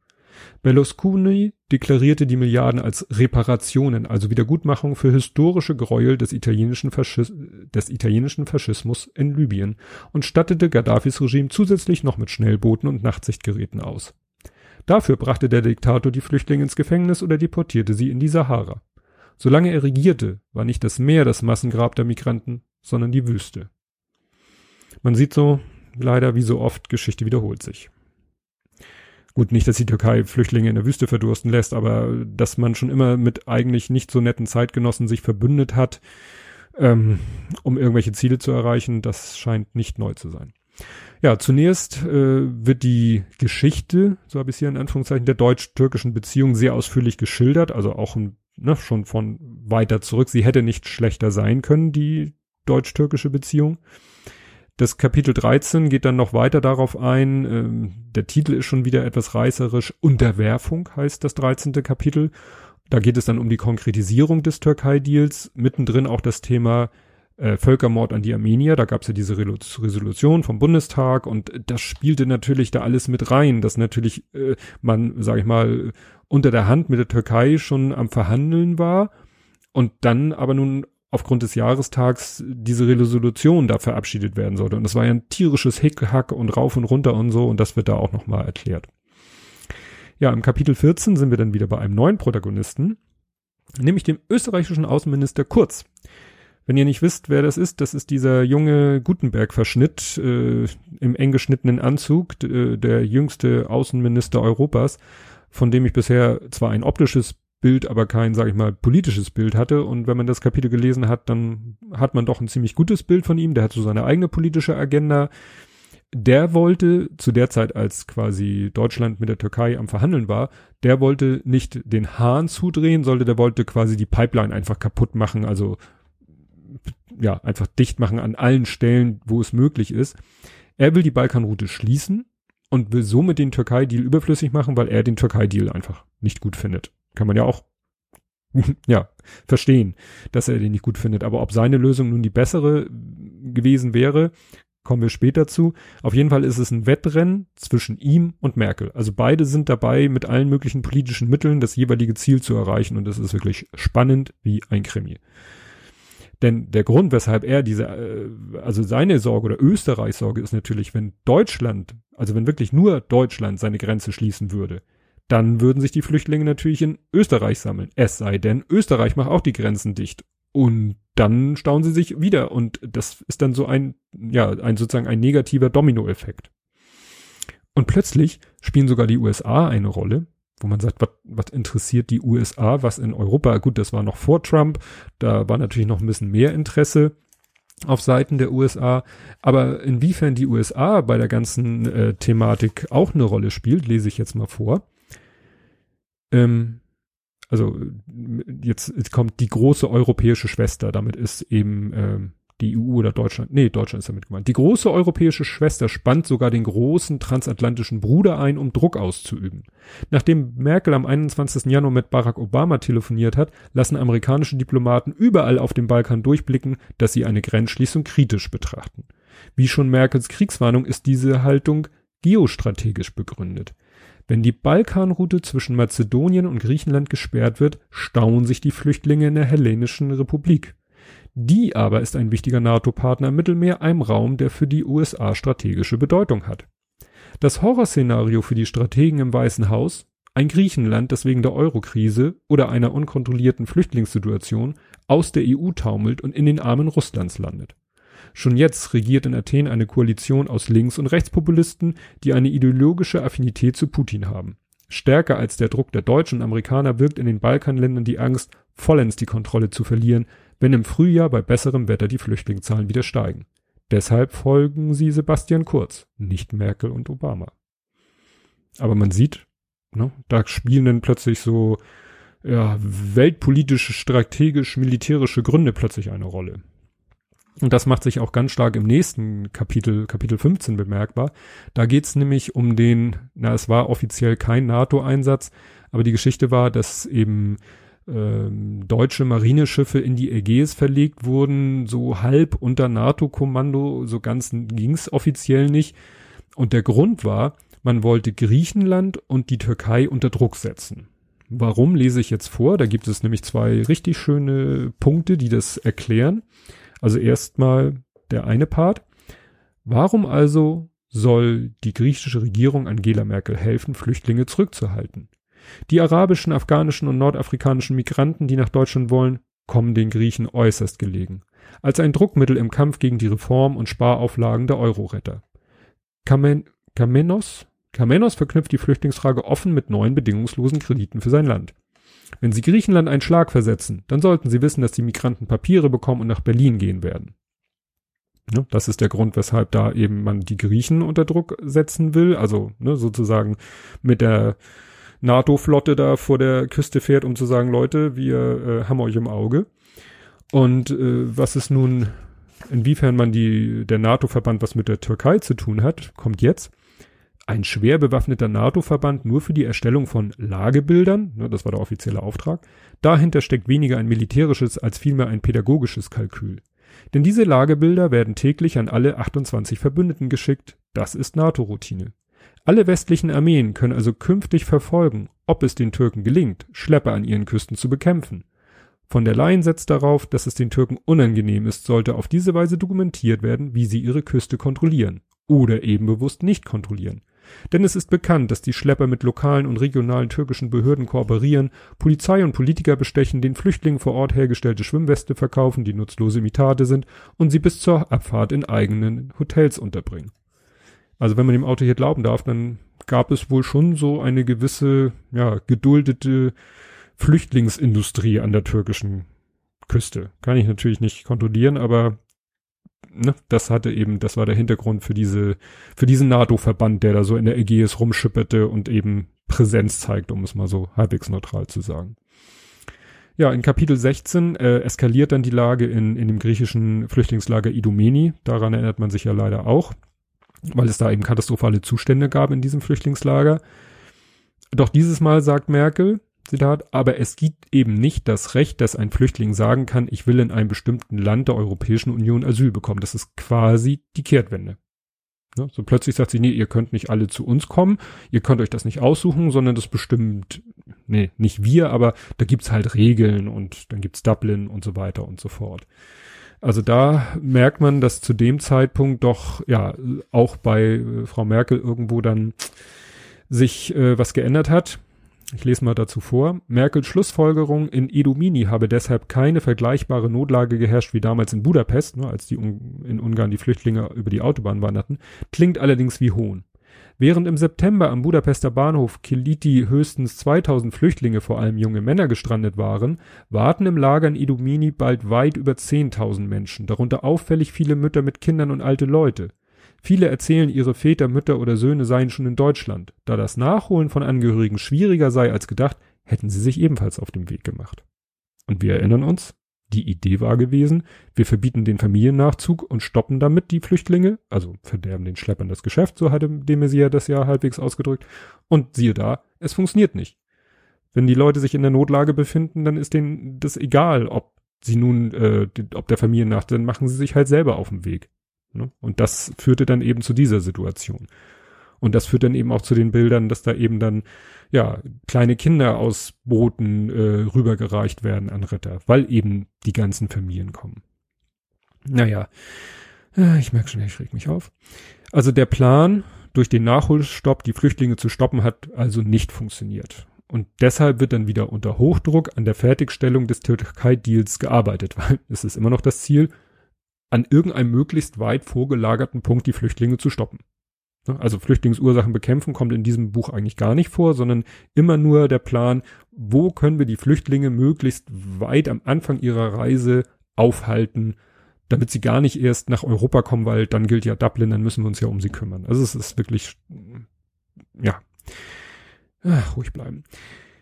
Speaker 1: Berlusconi deklarierte die Milliarden als Reparationen, also Wiedergutmachung für historische Gräuel des italienischen, Faschis des italienischen Faschismus in Libyen und stattete Gaddafis Regime zusätzlich noch mit Schnellbooten und Nachtsichtgeräten aus. Dafür brachte der Diktator die Flüchtlinge ins Gefängnis oder deportierte sie in die Sahara. Solange er regierte, war nicht das Meer das Massengrab der Migranten, sondern die Wüste. Man sieht so, leider wie so oft, Geschichte wiederholt sich. Gut, nicht, dass die Türkei Flüchtlinge in der Wüste verdursten lässt, aber dass man schon immer mit eigentlich nicht so netten Zeitgenossen sich verbündet hat, ähm, um irgendwelche Ziele zu erreichen, das scheint nicht neu zu sein. Ja, zunächst äh, wird die Geschichte, so habe ich es hier in Anführungszeichen, der deutsch-türkischen Beziehung sehr ausführlich geschildert, also auch ne, schon von weiter zurück. Sie hätte nicht schlechter sein können, die deutsch-türkische Beziehung. Das Kapitel 13 geht dann noch weiter darauf ein. Ähm, der Titel ist schon wieder etwas reißerisch. Unterwerfung heißt das 13. Kapitel. Da geht es dann um die Konkretisierung des Türkei-Deals. Mittendrin auch das Thema äh, Völkermord an die Armenier. Da gab es ja diese Re Resolution vom Bundestag und das spielte natürlich da alles mit rein, dass natürlich äh, man, sag ich mal, unter der Hand mit der Türkei schon am Verhandeln war und dann aber nun aufgrund des Jahrestags diese Resolution da verabschiedet werden sollte. Und das war ja ein tierisches Hickhack und rauf und runter und so und das wird da auch nochmal erklärt. Ja, im Kapitel 14 sind wir dann wieder bei einem neuen Protagonisten, nämlich dem österreichischen Außenminister Kurz. Wenn ihr nicht wisst, wer das ist, das ist dieser junge Gutenberg-Verschnitt äh, im eng geschnittenen Anzug, äh, der jüngste Außenminister Europas, von dem ich bisher zwar ein optisches Bild, aber kein, sag ich mal, politisches Bild hatte. Und wenn man das Kapitel gelesen hat, dann hat man doch ein ziemlich gutes Bild von ihm. Der hat so seine eigene politische Agenda. Der wollte zu der Zeit, als quasi Deutschland mit der Türkei am Verhandeln war, der wollte nicht den Hahn zudrehen, sollte, der wollte quasi die Pipeline einfach kaputt machen, also ja, einfach dicht machen an allen Stellen, wo es möglich ist. Er will die Balkanroute schließen und will somit den Türkei-Deal überflüssig machen, weil er den Türkei-Deal einfach nicht gut findet. Kann man ja auch, [LAUGHS] ja, verstehen, dass er den nicht gut findet. Aber ob seine Lösung nun die bessere gewesen wäre, kommen wir später zu. Auf jeden Fall ist es ein Wettrennen zwischen ihm und Merkel. Also beide sind dabei, mit allen möglichen politischen Mitteln das jeweilige Ziel zu erreichen. Und das ist wirklich spannend wie ein Krimi. Denn der Grund, weshalb er diese, äh, also seine Sorge oder Österreichs Sorge ist natürlich, wenn Deutschland, also wenn wirklich nur Deutschland seine Grenze schließen würde, dann würden sich die Flüchtlinge natürlich in Österreich sammeln. Es sei denn, Österreich macht auch die Grenzen dicht. Und dann stauen sie sich wieder. Und das ist dann so ein, ja, ein sozusagen ein negativer Dominoeffekt. Und plötzlich spielen sogar die USA eine Rolle, wo man sagt, was interessiert die USA, was in Europa, gut, das war noch vor Trump, da war natürlich noch ein bisschen mehr Interesse auf Seiten der USA. Aber inwiefern die USA bei der ganzen äh, Thematik auch eine Rolle spielt, lese ich jetzt mal vor. Ähm, also jetzt, jetzt kommt die große europäische Schwester, damit ist eben ähm, die EU oder Deutschland, nee, Deutschland ist damit gemeint. Die große europäische Schwester spannt sogar den großen transatlantischen Bruder ein, um Druck auszuüben. Nachdem Merkel am 21. Januar mit Barack Obama telefoniert hat, lassen amerikanische Diplomaten überall auf dem Balkan durchblicken, dass sie eine Grenzschließung kritisch betrachten. Wie schon Merkels Kriegswarnung ist diese Haltung geostrategisch begründet. Wenn die Balkanroute zwischen Mazedonien und Griechenland gesperrt wird, stauen sich die Flüchtlinge in der Hellenischen Republik. Die aber ist ein wichtiger NATO-Partner im Mittelmeer, einem Raum, der für die USA strategische Bedeutung hat. Das Horrorszenario für die Strategen im Weißen Haus, ein Griechenland, das wegen der Eurokrise oder einer unkontrollierten Flüchtlingssituation aus der EU taumelt und in den Armen Russlands landet. Schon jetzt regiert in Athen eine Koalition aus Links- und Rechtspopulisten, die eine ideologische Affinität zu Putin haben. Stärker als der Druck der Deutschen und Amerikaner wirkt in den Balkanländern die Angst, vollends die Kontrolle zu verlieren, wenn im Frühjahr bei besserem Wetter die Flüchtlingszahlen wieder steigen. Deshalb folgen sie Sebastian Kurz, nicht Merkel und Obama. Aber man sieht, ne, da spielen dann plötzlich so ja, weltpolitische, strategisch, militärische Gründe plötzlich eine Rolle. Und das macht sich auch ganz stark im nächsten Kapitel, Kapitel 15 bemerkbar. Da geht's nämlich um den, na, es war offiziell kein NATO-Einsatz, aber die Geschichte war, dass eben ähm, deutsche Marineschiffe in die Ägäis verlegt wurden, so halb unter NATO-Kommando, so ganz ging's offiziell nicht. Und der Grund war, man wollte Griechenland und die Türkei unter Druck setzen. Warum lese ich jetzt vor? Da gibt es nämlich zwei richtig schöne Punkte, die das erklären. Also erstmal der eine Part. Warum also soll die griechische Regierung Angela Merkel helfen, Flüchtlinge zurückzuhalten? Die arabischen, afghanischen und nordafrikanischen Migranten, die nach Deutschland wollen, kommen den Griechen äußerst gelegen. Als ein Druckmittel im Kampf gegen die Reform- und Sparauflagen der Euro-Retter. Kamen Kamenos, Kamenos verknüpft die Flüchtlingsfrage offen mit neuen bedingungslosen Krediten für sein Land. Wenn Sie Griechenland einen Schlag versetzen, dann sollten Sie wissen, dass die Migranten Papiere bekommen und nach Berlin gehen werden. Ne, das ist der Grund, weshalb da eben man die Griechen unter Druck setzen will, also ne, sozusagen mit der NATO-Flotte da vor der Küste fährt, um zu sagen, Leute, wir äh, haben euch im Auge. Und äh, was ist nun, inwiefern man die, der NATO-Verband was mit der Türkei zu tun hat, kommt jetzt ein schwer bewaffneter NATO-Verband nur für die Erstellung von Lagebildern, ne, das war der offizielle Auftrag, dahinter steckt weniger ein militärisches als vielmehr ein pädagogisches Kalkül. Denn diese Lagebilder werden täglich an alle 28 Verbündeten geschickt, das ist NATO-Routine. Alle westlichen Armeen können also künftig verfolgen, ob es den Türken gelingt, Schlepper an ihren Küsten zu bekämpfen. Von der Leyen setzt darauf, dass es den Türken unangenehm ist, sollte auf diese Weise dokumentiert werden, wie sie ihre Küste kontrollieren oder eben bewusst nicht kontrollieren. Denn es ist bekannt, dass die Schlepper mit lokalen und regionalen türkischen Behörden kooperieren, Polizei und Politiker bestechen, den Flüchtlingen vor Ort hergestellte Schwimmweste verkaufen, die nutzlose Imitate sind und sie bis zur Abfahrt in eigenen Hotels unterbringen. Also wenn man dem Auto hier glauben darf, dann gab es wohl schon so eine gewisse, ja, geduldete Flüchtlingsindustrie an der türkischen Küste. Kann ich natürlich nicht kontrollieren, aber ne, das hatte eben, das war der Hintergrund für diese, für diesen NATO-Verband, der da so in der Ägäis rumschipperte und eben Präsenz zeigt, um es mal so halbwegs neutral zu sagen. Ja, in Kapitel 16 äh, eskaliert dann die Lage in, in dem griechischen Flüchtlingslager Idomeni. Daran erinnert man sich ja leider auch, weil es da eben katastrophale Zustände gab in diesem Flüchtlingslager. Doch dieses Mal sagt Merkel, Zitat, aber es gibt eben nicht das Recht, dass ein Flüchtling sagen kann, ich will in einem bestimmten Land der Europäischen Union Asyl bekommen. Das ist quasi die Kehrtwende. Ne? So plötzlich sagt sie, nee, ihr könnt nicht alle zu uns kommen, ihr könnt euch das nicht aussuchen, sondern das bestimmt, nee, nicht wir, aber da gibt's halt Regeln und dann gibt's Dublin und so weiter und so fort. Also da merkt man, dass zu dem Zeitpunkt doch, ja, auch bei äh, Frau Merkel irgendwo dann sich äh, was geändert hat. Ich lese mal dazu vor. Merkels Schlussfolgerung in Edomini habe deshalb keine vergleichbare Notlage geherrscht wie damals in Budapest, ne, als die in Ungarn die Flüchtlinge über die Autobahn wanderten, klingt allerdings wie Hohn. Während im September am Budapester Bahnhof Kiliti höchstens 2000 Flüchtlinge, vor allem junge Männer, gestrandet waren, warten im Lager in Idomini bald weit über 10.000 Menschen, darunter auffällig viele Mütter mit Kindern und alte Leute. Viele erzählen, ihre Väter, Mütter oder Söhne seien schon in Deutschland. Da das Nachholen von Angehörigen schwieriger sei als gedacht, hätten sie sich ebenfalls auf den Weg gemacht. Und wir erinnern uns, die Idee war gewesen, wir verbieten den Familiennachzug und stoppen damit die Flüchtlinge, also verderben den Schleppern das Geschäft, so hatte de Maizière das ja halbwegs ausgedrückt. Und siehe da, es funktioniert nicht. Wenn die Leute sich in der Notlage befinden, dann ist denen das egal, ob sie nun, äh, ob der Familiennach, dann machen sie sich halt selber auf den Weg. Ne? Und das führte dann eben zu dieser Situation. Und das führt dann eben auch zu den Bildern, dass da eben dann ja kleine Kinder aus Booten äh, rübergereicht werden an Ritter, weil eben die ganzen Familien kommen. Naja, äh, ich merke schon, ich reg mich auf. Also der Plan, durch den Nachholstopp die Flüchtlinge zu stoppen, hat also nicht funktioniert. Und deshalb wird dann wieder unter Hochdruck an der Fertigstellung des Türkei-Deals gearbeitet, weil [LAUGHS] es ist immer noch das Ziel, an irgendeinem möglichst weit vorgelagerten Punkt die Flüchtlinge zu stoppen. Ne? Also Flüchtlingsursachen bekämpfen kommt in diesem Buch eigentlich gar nicht vor, sondern immer nur der Plan, wo können wir die Flüchtlinge möglichst weit am Anfang ihrer Reise aufhalten, damit sie gar nicht erst nach Europa kommen, weil dann gilt ja Dublin, dann müssen wir uns ja um sie kümmern. Also es ist wirklich, ja, Ach, ruhig bleiben.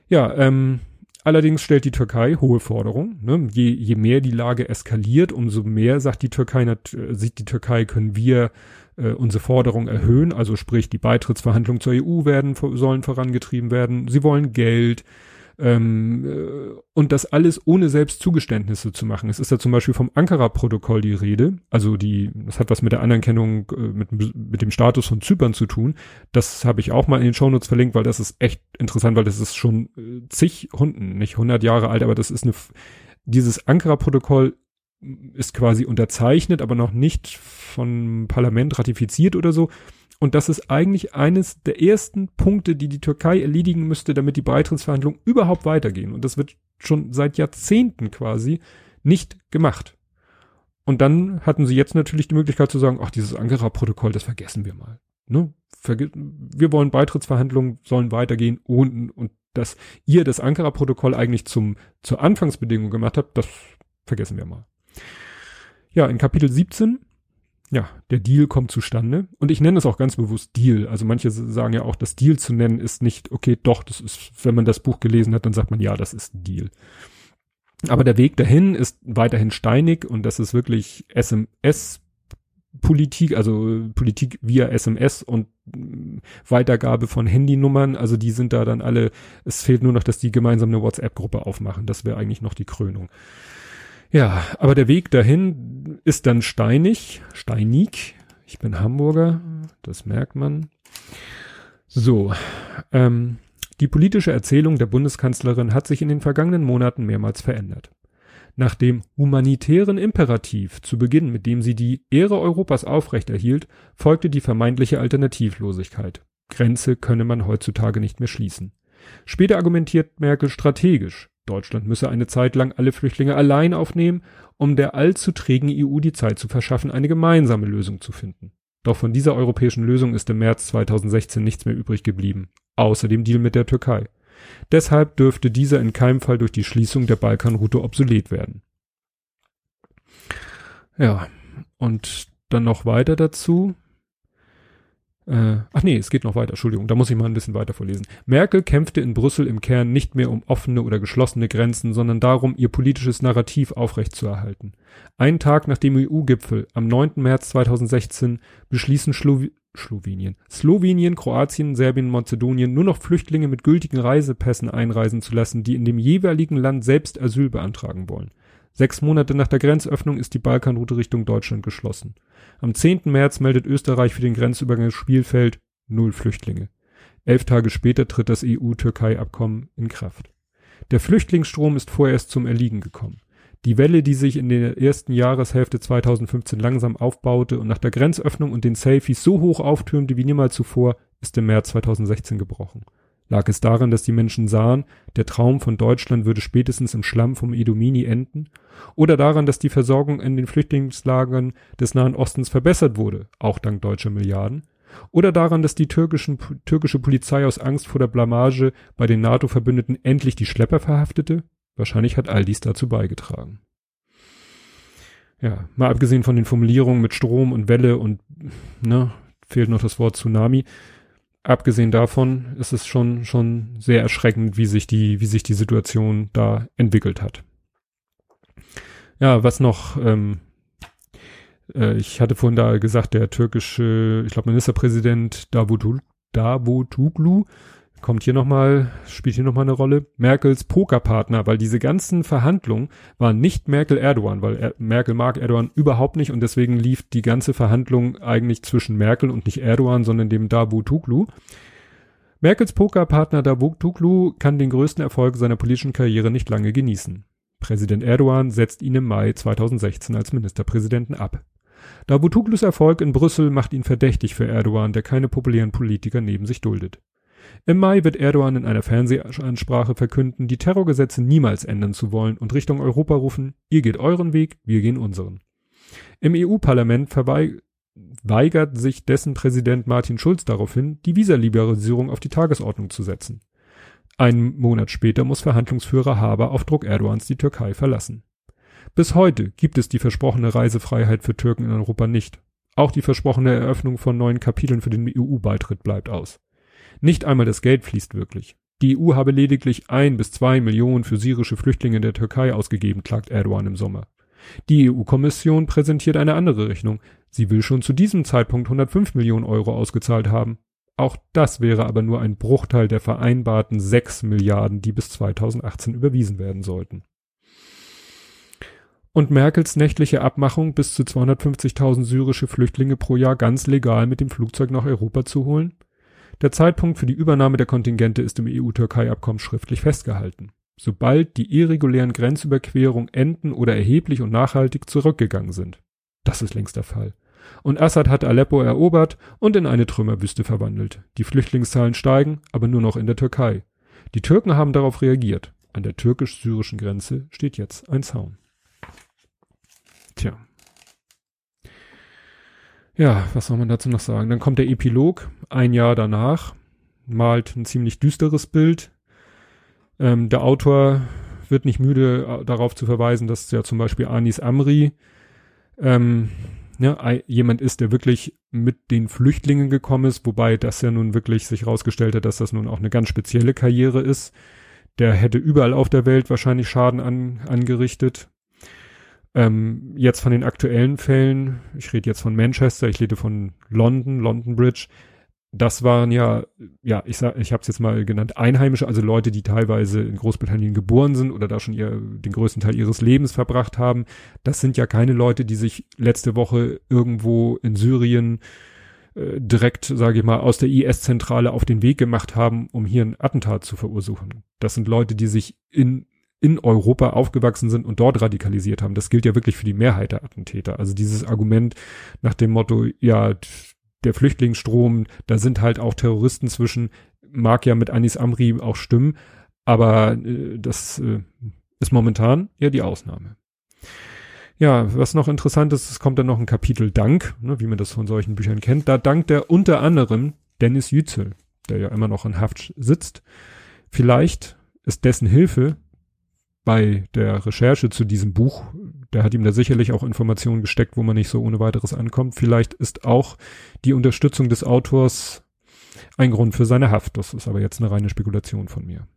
Speaker 1: Ja, ähm, Allerdings stellt die Türkei hohe Forderungen. Ne? Je, je mehr die Lage eskaliert, umso mehr sagt die Türkei, äh, sieht die Türkei, können wir äh, unsere Forderungen erhöhen. Also sprich, die Beitrittsverhandlungen zur EU werden sollen vorangetrieben werden. Sie wollen Geld. Ähm, äh, und das alles ohne selbst Zugeständnisse zu machen. Es ist da zum Beispiel vom Ankara-Protokoll die Rede, also die, das hat was mit der Anerkennung, äh, mit, mit dem Status von Zypern zu tun. Das habe ich auch mal in den Shownotes verlinkt, weil das ist echt interessant, weil das ist schon äh, zig Hunden, nicht 100 Jahre alt, aber das ist eine, dieses Ankara-Protokoll ist quasi unterzeichnet, aber noch nicht vom Parlament ratifiziert oder so. Und das ist eigentlich eines der ersten Punkte, die die Türkei erledigen müsste, damit die Beitrittsverhandlungen überhaupt weitergehen. Und das wird schon seit Jahrzehnten quasi nicht gemacht. Und dann hatten sie jetzt natürlich die Möglichkeit zu sagen, ach, dieses Ankara-Protokoll, das vergessen wir mal. Ne? Verge wir wollen Beitrittsverhandlungen, sollen weitergehen und, und dass ihr das Ankara-Protokoll eigentlich zum, zur Anfangsbedingung gemacht habt, das vergessen wir mal. Ja, in Kapitel 17 ja, der Deal kommt zustande. Und ich nenne es auch ganz bewusst Deal. Also manche sagen ja auch, das Deal zu nennen ist nicht, okay, doch, das ist, wenn man das Buch gelesen hat, dann sagt man, ja, das ist ein Deal. Aber der Weg dahin ist weiterhin steinig und das ist wirklich SMS Politik, also Politik via SMS und Weitergabe von Handynummern, also die sind da dann alle, es fehlt nur noch, dass die gemeinsam eine WhatsApp-Gruppe aufmachen. Das wäre eigentlich noch die Krönung. Ja, aber der Weg dahin ist dann steinig, steinig. Ich bin Hamburger, das merkt man. So, ähm, die politische Erzählung der Bundeskanzlerin hat sich in den vergangenen Monaten mehrmals verändert. Nach dem humanitären Imperativ zu Beginn, mit dem sie die Ehre Europas aufrechterhielt, folgte die vermeintliche Alternativlosigkeit. Grenze könne man heutzutage nicht mehr schließen. Später argumentiert Merkel strategisch. Deutschland müsse eine Zeit lang alle Flüchtlinge allein aufnehmen, um der allzu trägen EU die Zeit zu verschaffen, eine gemeinsame Lösung zu finden. Doch von dieser europäischen Lösung ist im März 2016 nichts mehr übrig geblieben, außer dem Deal mit der Türkei. Deshalb dürfte dieser in keinem Fall durch die Schließung der Balkanroute obsolet werden. Ja, und dann noch weiter dazu. Äh, ach nee, es geht noch weiter, Entschuldigung, da muss ich mal ein bisschen weiter vorlesen. Merkel kämpfte in Brüssel im Kern nicht mehr um offene oder geschlossene Grenzen, sondern darum, ihr politisches Narrativ aufrechtzuerhalten. Einen Tag nach dem EU-Gipfel, am 9. März 2016, beschließen Slowenien, Slowenien, Kroatien, Serbien, Mazedonien nur noch Flüchtlinge mit gültigen Reisepässen einreisen zu lassen, die in dem jeweiligen Land selbst Asyl beantragen wollen. Sechs Monate nach der Grenzöffnung ist die Balkanroute Richtung Deutschland geschlossen. Am 10. März meldet Österreich für den Grenzübergang Spielfeld null Flüchtlinge. Elf Tage später tritt das EU-Türkei-Abkommen in Kraft. Der Flüchtlingsstrom ist vorerst zum Erliegen gekommen. Die Welle, die sich in der ersten Jahreshälfte 2015 langsam aufbaute und nach der Grenzöffnung und den Selfies so hoch auftürmte wie niemals zuvor, ist im März 2016 gebrochen. Lag es daran, dass die Menschen sahen, der Traum von Deutschland würde spätestens im Schlamm vom Edomini enden? Oder daran, dass die Versorgung in den Flüchtlingslagern des Nahen Ostens verbessert wurde, auch dank deutscher Milliarden? Oder daran, dass die türkischen, türkische Polizei aus Angst vor der Blamage bei den NATO-Verbündeten endlich die Schlepper verhaftete? Wahrscheinlich hat all dies dazu beigetragen. Ja, mal abgesehen von den Formulierungen mit Strom und Welle und, ne, fehlt noch das Wort Tsunami abgesehen davon ist es schon, schon sehr erschreckend, wie sich die, wie sich die Situation da entwickelt hat. Ja, was noch, ähm, äh, ich hatte vorhin da gesagt, der türkische, ich glaube, Ministerpräsident Davutoglu, Davutoglu kommt hier nochmal, spielt hier nochmal eine Rolle. Merkels Pokerpartner, weil diese ganzen Verhandlungen waren nicht Merkel-Erdogan, weil er, Merkel mag Erdogan überhaupt nicht und deswegen lief die ganze Verhandlung eigentlich zwischen Merkel und nicht Erdogan, sondern dem Davutoglu. Merkels Pokerpartner Davutoglu kann den größten Erfolg seiner politischen Karriere nicht lange genießen. Präsident Erdogan setzt ihn im Mai 2016 als Ministerpräsidenten ab. Davutoglus Erfolg in Brüssel macht ihn verdächtig für Erdogan, der keine populären Politiker neben sich duldet. Im Mai wird Erdogan in einer Fernsehansprache verkünden, die Terrorgesetze niemals ändern zu wollen und Richtung Europa rufen, ihr geht euren Weg, wir gehen unseren. Im EU-Parlament verweigert sich dessen Präsident Martin Schulz daraufhin, die Visaliberalisierung auf die Tagesordnung zu setzen. Einen Monat später muss Verhandlungsführer Haber auf Druck Erdogans die Türkei verlassen. Bis heute gibt es die versprochene Reisefreiheit für Türken in Europa nicht. Auch die versprochene Eröffnung von neuen Kapiteln für den EU-Beitritt bleibt aus. Nicht einmal das Geld fließt wirklich. Die EU habe lediglich ein bis zwei Millionen für syrische Flüchtlinge in der Türkei ausgegeben, klagt Erdogan im Sommer. Die EU-Kommission präsentiert eine andere Rechnung. Sie will schon zu diesem Zeitpunkt 105 Millionen Euro ausgezahlt haben. Auch das wäre aber nur ein Bruchteil der vereinbarten 6 Milliarden, die bis 2018 überwiesen werden sollten. Und Merkels nächtliche Abmachung, bis zu 250.000 syrische Flüchtlinge pro Jahr ganz legal mit dem Flugzeug nach Europa zu holen? Der Zeitpunkt für die Übernahme der Kontingente ist im EU-Türkei-Abkommen schriftlich festgehalten. Sobald die irregulären Grenzüberquerungen enden oder erheblich und nachhaltig zurückgegangen sind. Das ist längst der Fall. Und Assad hat Aleppo erobert und in eine Trümmerwüste verwandelt. Die Flüchtlingszahlen steigen, aber nur noch in der Türkei. Die Türken haben darauf reagiert. An der türkisch-syrischen Grenze steht jetzt ein Zaun. Tja. Ja, was soll man dazu noch sagen? Dann kommt der Epilog, ein Jahr danach, malt ein ziemlich düsteres Bild. Ähm, der Autor wird nicht müde, äh, darauf zu verweisen, dass ja zum Beispiel Anis Amri ähm, ne, jemand ist, der wirklich mit den Flüchtlingen gekommen ist, wobei das ja nun wirklich sich herausgestellt hat, dass das nun auch eine ganz spezielle Karriere ist. Der hätte überall auf der Welt wahrscheinlich Schaden an, angerichtet. Ähm, jetzt von den aktuellen Fällen, ich rede jetzt von Manchester, ich rede von London, London Bridge. Das waren ja, ja, ich sag, ich habe es jetzt mal genannt, Einheimische, also Leute, die teilweise in Großbritannien geboren sind oder da schon ihr, den größten Teil ihres Lebens verbracht haben. Das sind ja keine Leute, die sich letzte Woche irgendwo in Syrien äh, direkt, sage ich mal, aus der IS-Zentrale auf den Weg gemacht haben, um hier ein Attentat zu verursachen. Das sind Leute, die sich in in Europa aufgewachsen sind und dort radikalisiert haben. Das gilt ja wirklich für die Mehrheit der Attentäter. Also dieses Argument nach dem Motto, ja, der Flüchtlingsstrom, da sind halt auch Terroristen zwischen, mag ja mit Anis Amri auch stimmen, aber äh, das äh, ist momentan eher die Ausnahme. Ja, was noch interessant ist, es kommt dann noch ein Kapitel Dank, ne, wie man das von solchen Büchern kennt. Da dankt er unter anderem Dennis Yücel, der ja immer noch in Haft sitzt. Vielleicht ist dessen Hilfe bei der Recherche zu diesem Buch, der hat ihm da sicherlich auch Informationen gesteckt, wo man nicht so ohne weiteres ankommt. Vielleicht ist auch die Unterstützung des Autors ein Grund für seine Haft. Das ist aber jetzt eine reine Spekulation von mir.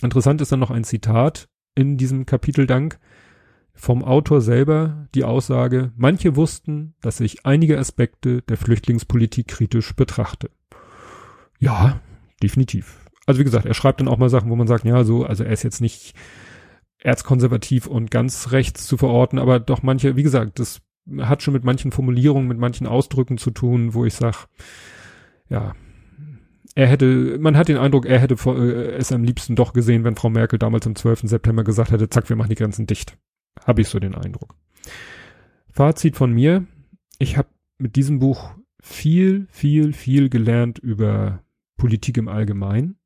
Speaker 1: Interessant ist dann noch ein Zitat in diesem Kapitel Dank vom Autor selber die Aussage, manche wussten, dass ich einige Aspekte der Flüchtlingspolitik kritisch betrachte. Ja, definitiv. Also wie gesagt, er schreibt dann auch mal Sachen, wo man sagt, ja, so, also er ist jetzt nicht erzkonservativ und ganz rechts zu verorten, aber doch manche, wie gesagt, das hat schon mit manchen Formulierungen, mit manchen Ausdrücken zu tun, wo ich sag, ja, er hätte, man hat den Eindruck, er hätte äh, es am liebsten doch gesehen, wenn Frau Merkel damals am 12. September gesagt hätte, zack, wir machen die Grenzen dicht. Habe ich so den Eindruck. Fazit von mir, ich habe mit diesem Buch viel, viel, viel gelernt über Politik im Allgemeinen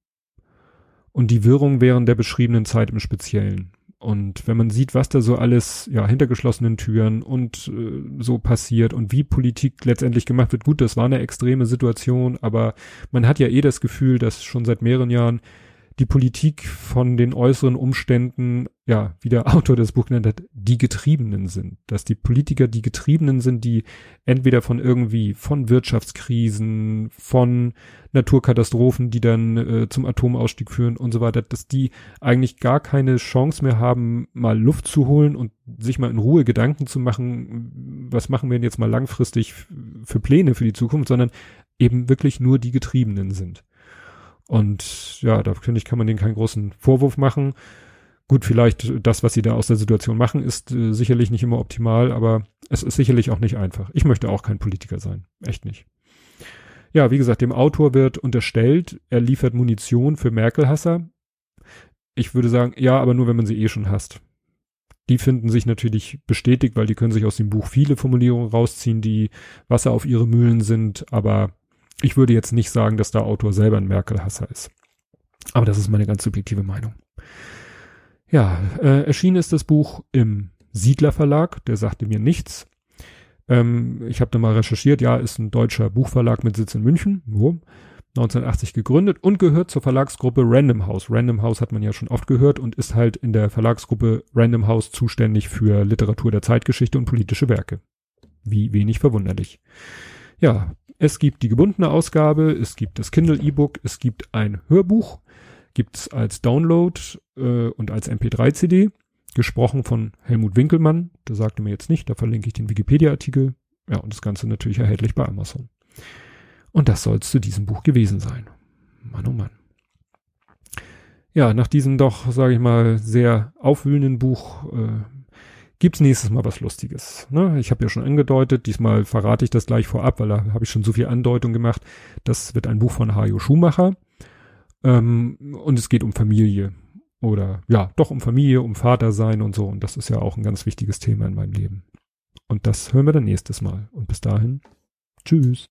Speaker 1: und die Wirrung während der beschriebenen Zeit im Speziellen. Und wenn man sieht, was da so alles, ja, hinter geschlossenen Türen und äh, so passiert und wie Politik letztendlich gemacht wird, gut, das war eine extreme Situation, aber man hat ja eh das Gefühl, dass schon seit mehreren Jahren die Politik von den äußeren Umständen, ja, wie der [LAUGHS] Autor des Buch genannt hat, die Getriebenen sind. Dass die Politiker die Getriebenen sind, die entweder von irgendwie, von Wirtschaftskrisen, von Naturkatastrophen, die dann äh, zum Atomausstieg führen und so weiter, dass die eigentlich gar keine Chance mehr haben, mal Luft zu holen und sich mal in Ruhe Gedanken zu machen, was machen wir denn jetzt mal langfristig für Pläne für die Zukunft, sondern eben wirklich nur die Getriebenen sind. Und ja, da finde ich, kann man denen keinen großen Vorwurf machen. Gut, vielleicht das, was sie da aus der Situation machen, ist äh, sicherlich nicht immer optimal, aber es ist sicherlich auch nicht einfach. Ich möchte auch kein Politiker sein. Echt nicht. Ja, wie gesagt, dem Autor wird unterstellt, er liefert Munition für Merkel-Hasser. Ich würde sagen, ja, aber nur, wenn man sie eh schon hasst. Die finden sich natürlich bestätigt, weil die können sich aus dem Buch viele Formulierungen rausziehen, die Wasser auf ihre Mühlen sind, aber ich würde jetzt nicht sagen, dass der Autor selber ein Merkel-Hasser ist. Aber das ist meine ganz subjektive Meinung. Ja, äh, erschienen ist das Buch im Siedler Verlag, der sagte mir nichts. Ähm, ich habe da mal recherchiert, ja, ist ein deutscher Buchverlag mit Sitz in München, nur 1980 gegründet und gehört zur Verlagsgruppe Random House. Random House hat man ja schon oft gehört und ist halt in der Verlagsgruppe Random House zuständig für Literatur der Zeitgeschichte und politische Werke. Wie wenig verwunderlich. Ja, es gibt die gebundene Ausgabe, es gibt das Kindle E-Book, es gibt ein Hörbuch, gibt's als Download äh, und als MP3-CD, gesprochen von Helmut Winkelmann, der sagte mir jetzt nicht, da verlinke ich den Wikipedia-Artikel. Ja, und das Ganze natürlich erhältlich bei Amazon. Und das soll es zu diesem Buch gewesen sein. Mann, oh Mann. Ja, nach diesem doch, sage ich mal, sehr aufwühlenden Buch äh, gibt's nächstes Mal was Lustiges. Ne? Ich habe ja schon angedeutet, diesmal verrate ich das gleich vorab, weil da habe ich schon so viel Andeutung gemacht. Das wird ein Buch von Hajo Schumacher. Ähm, und es geht um Familie. Oder ja, doch um Familie, um Vater sein und so. Und das ist ja auch ein ganz wichtiges Thema in meinem Leben. Und das hören wir dann nächstes Mal. Und bis dahin, tschüss.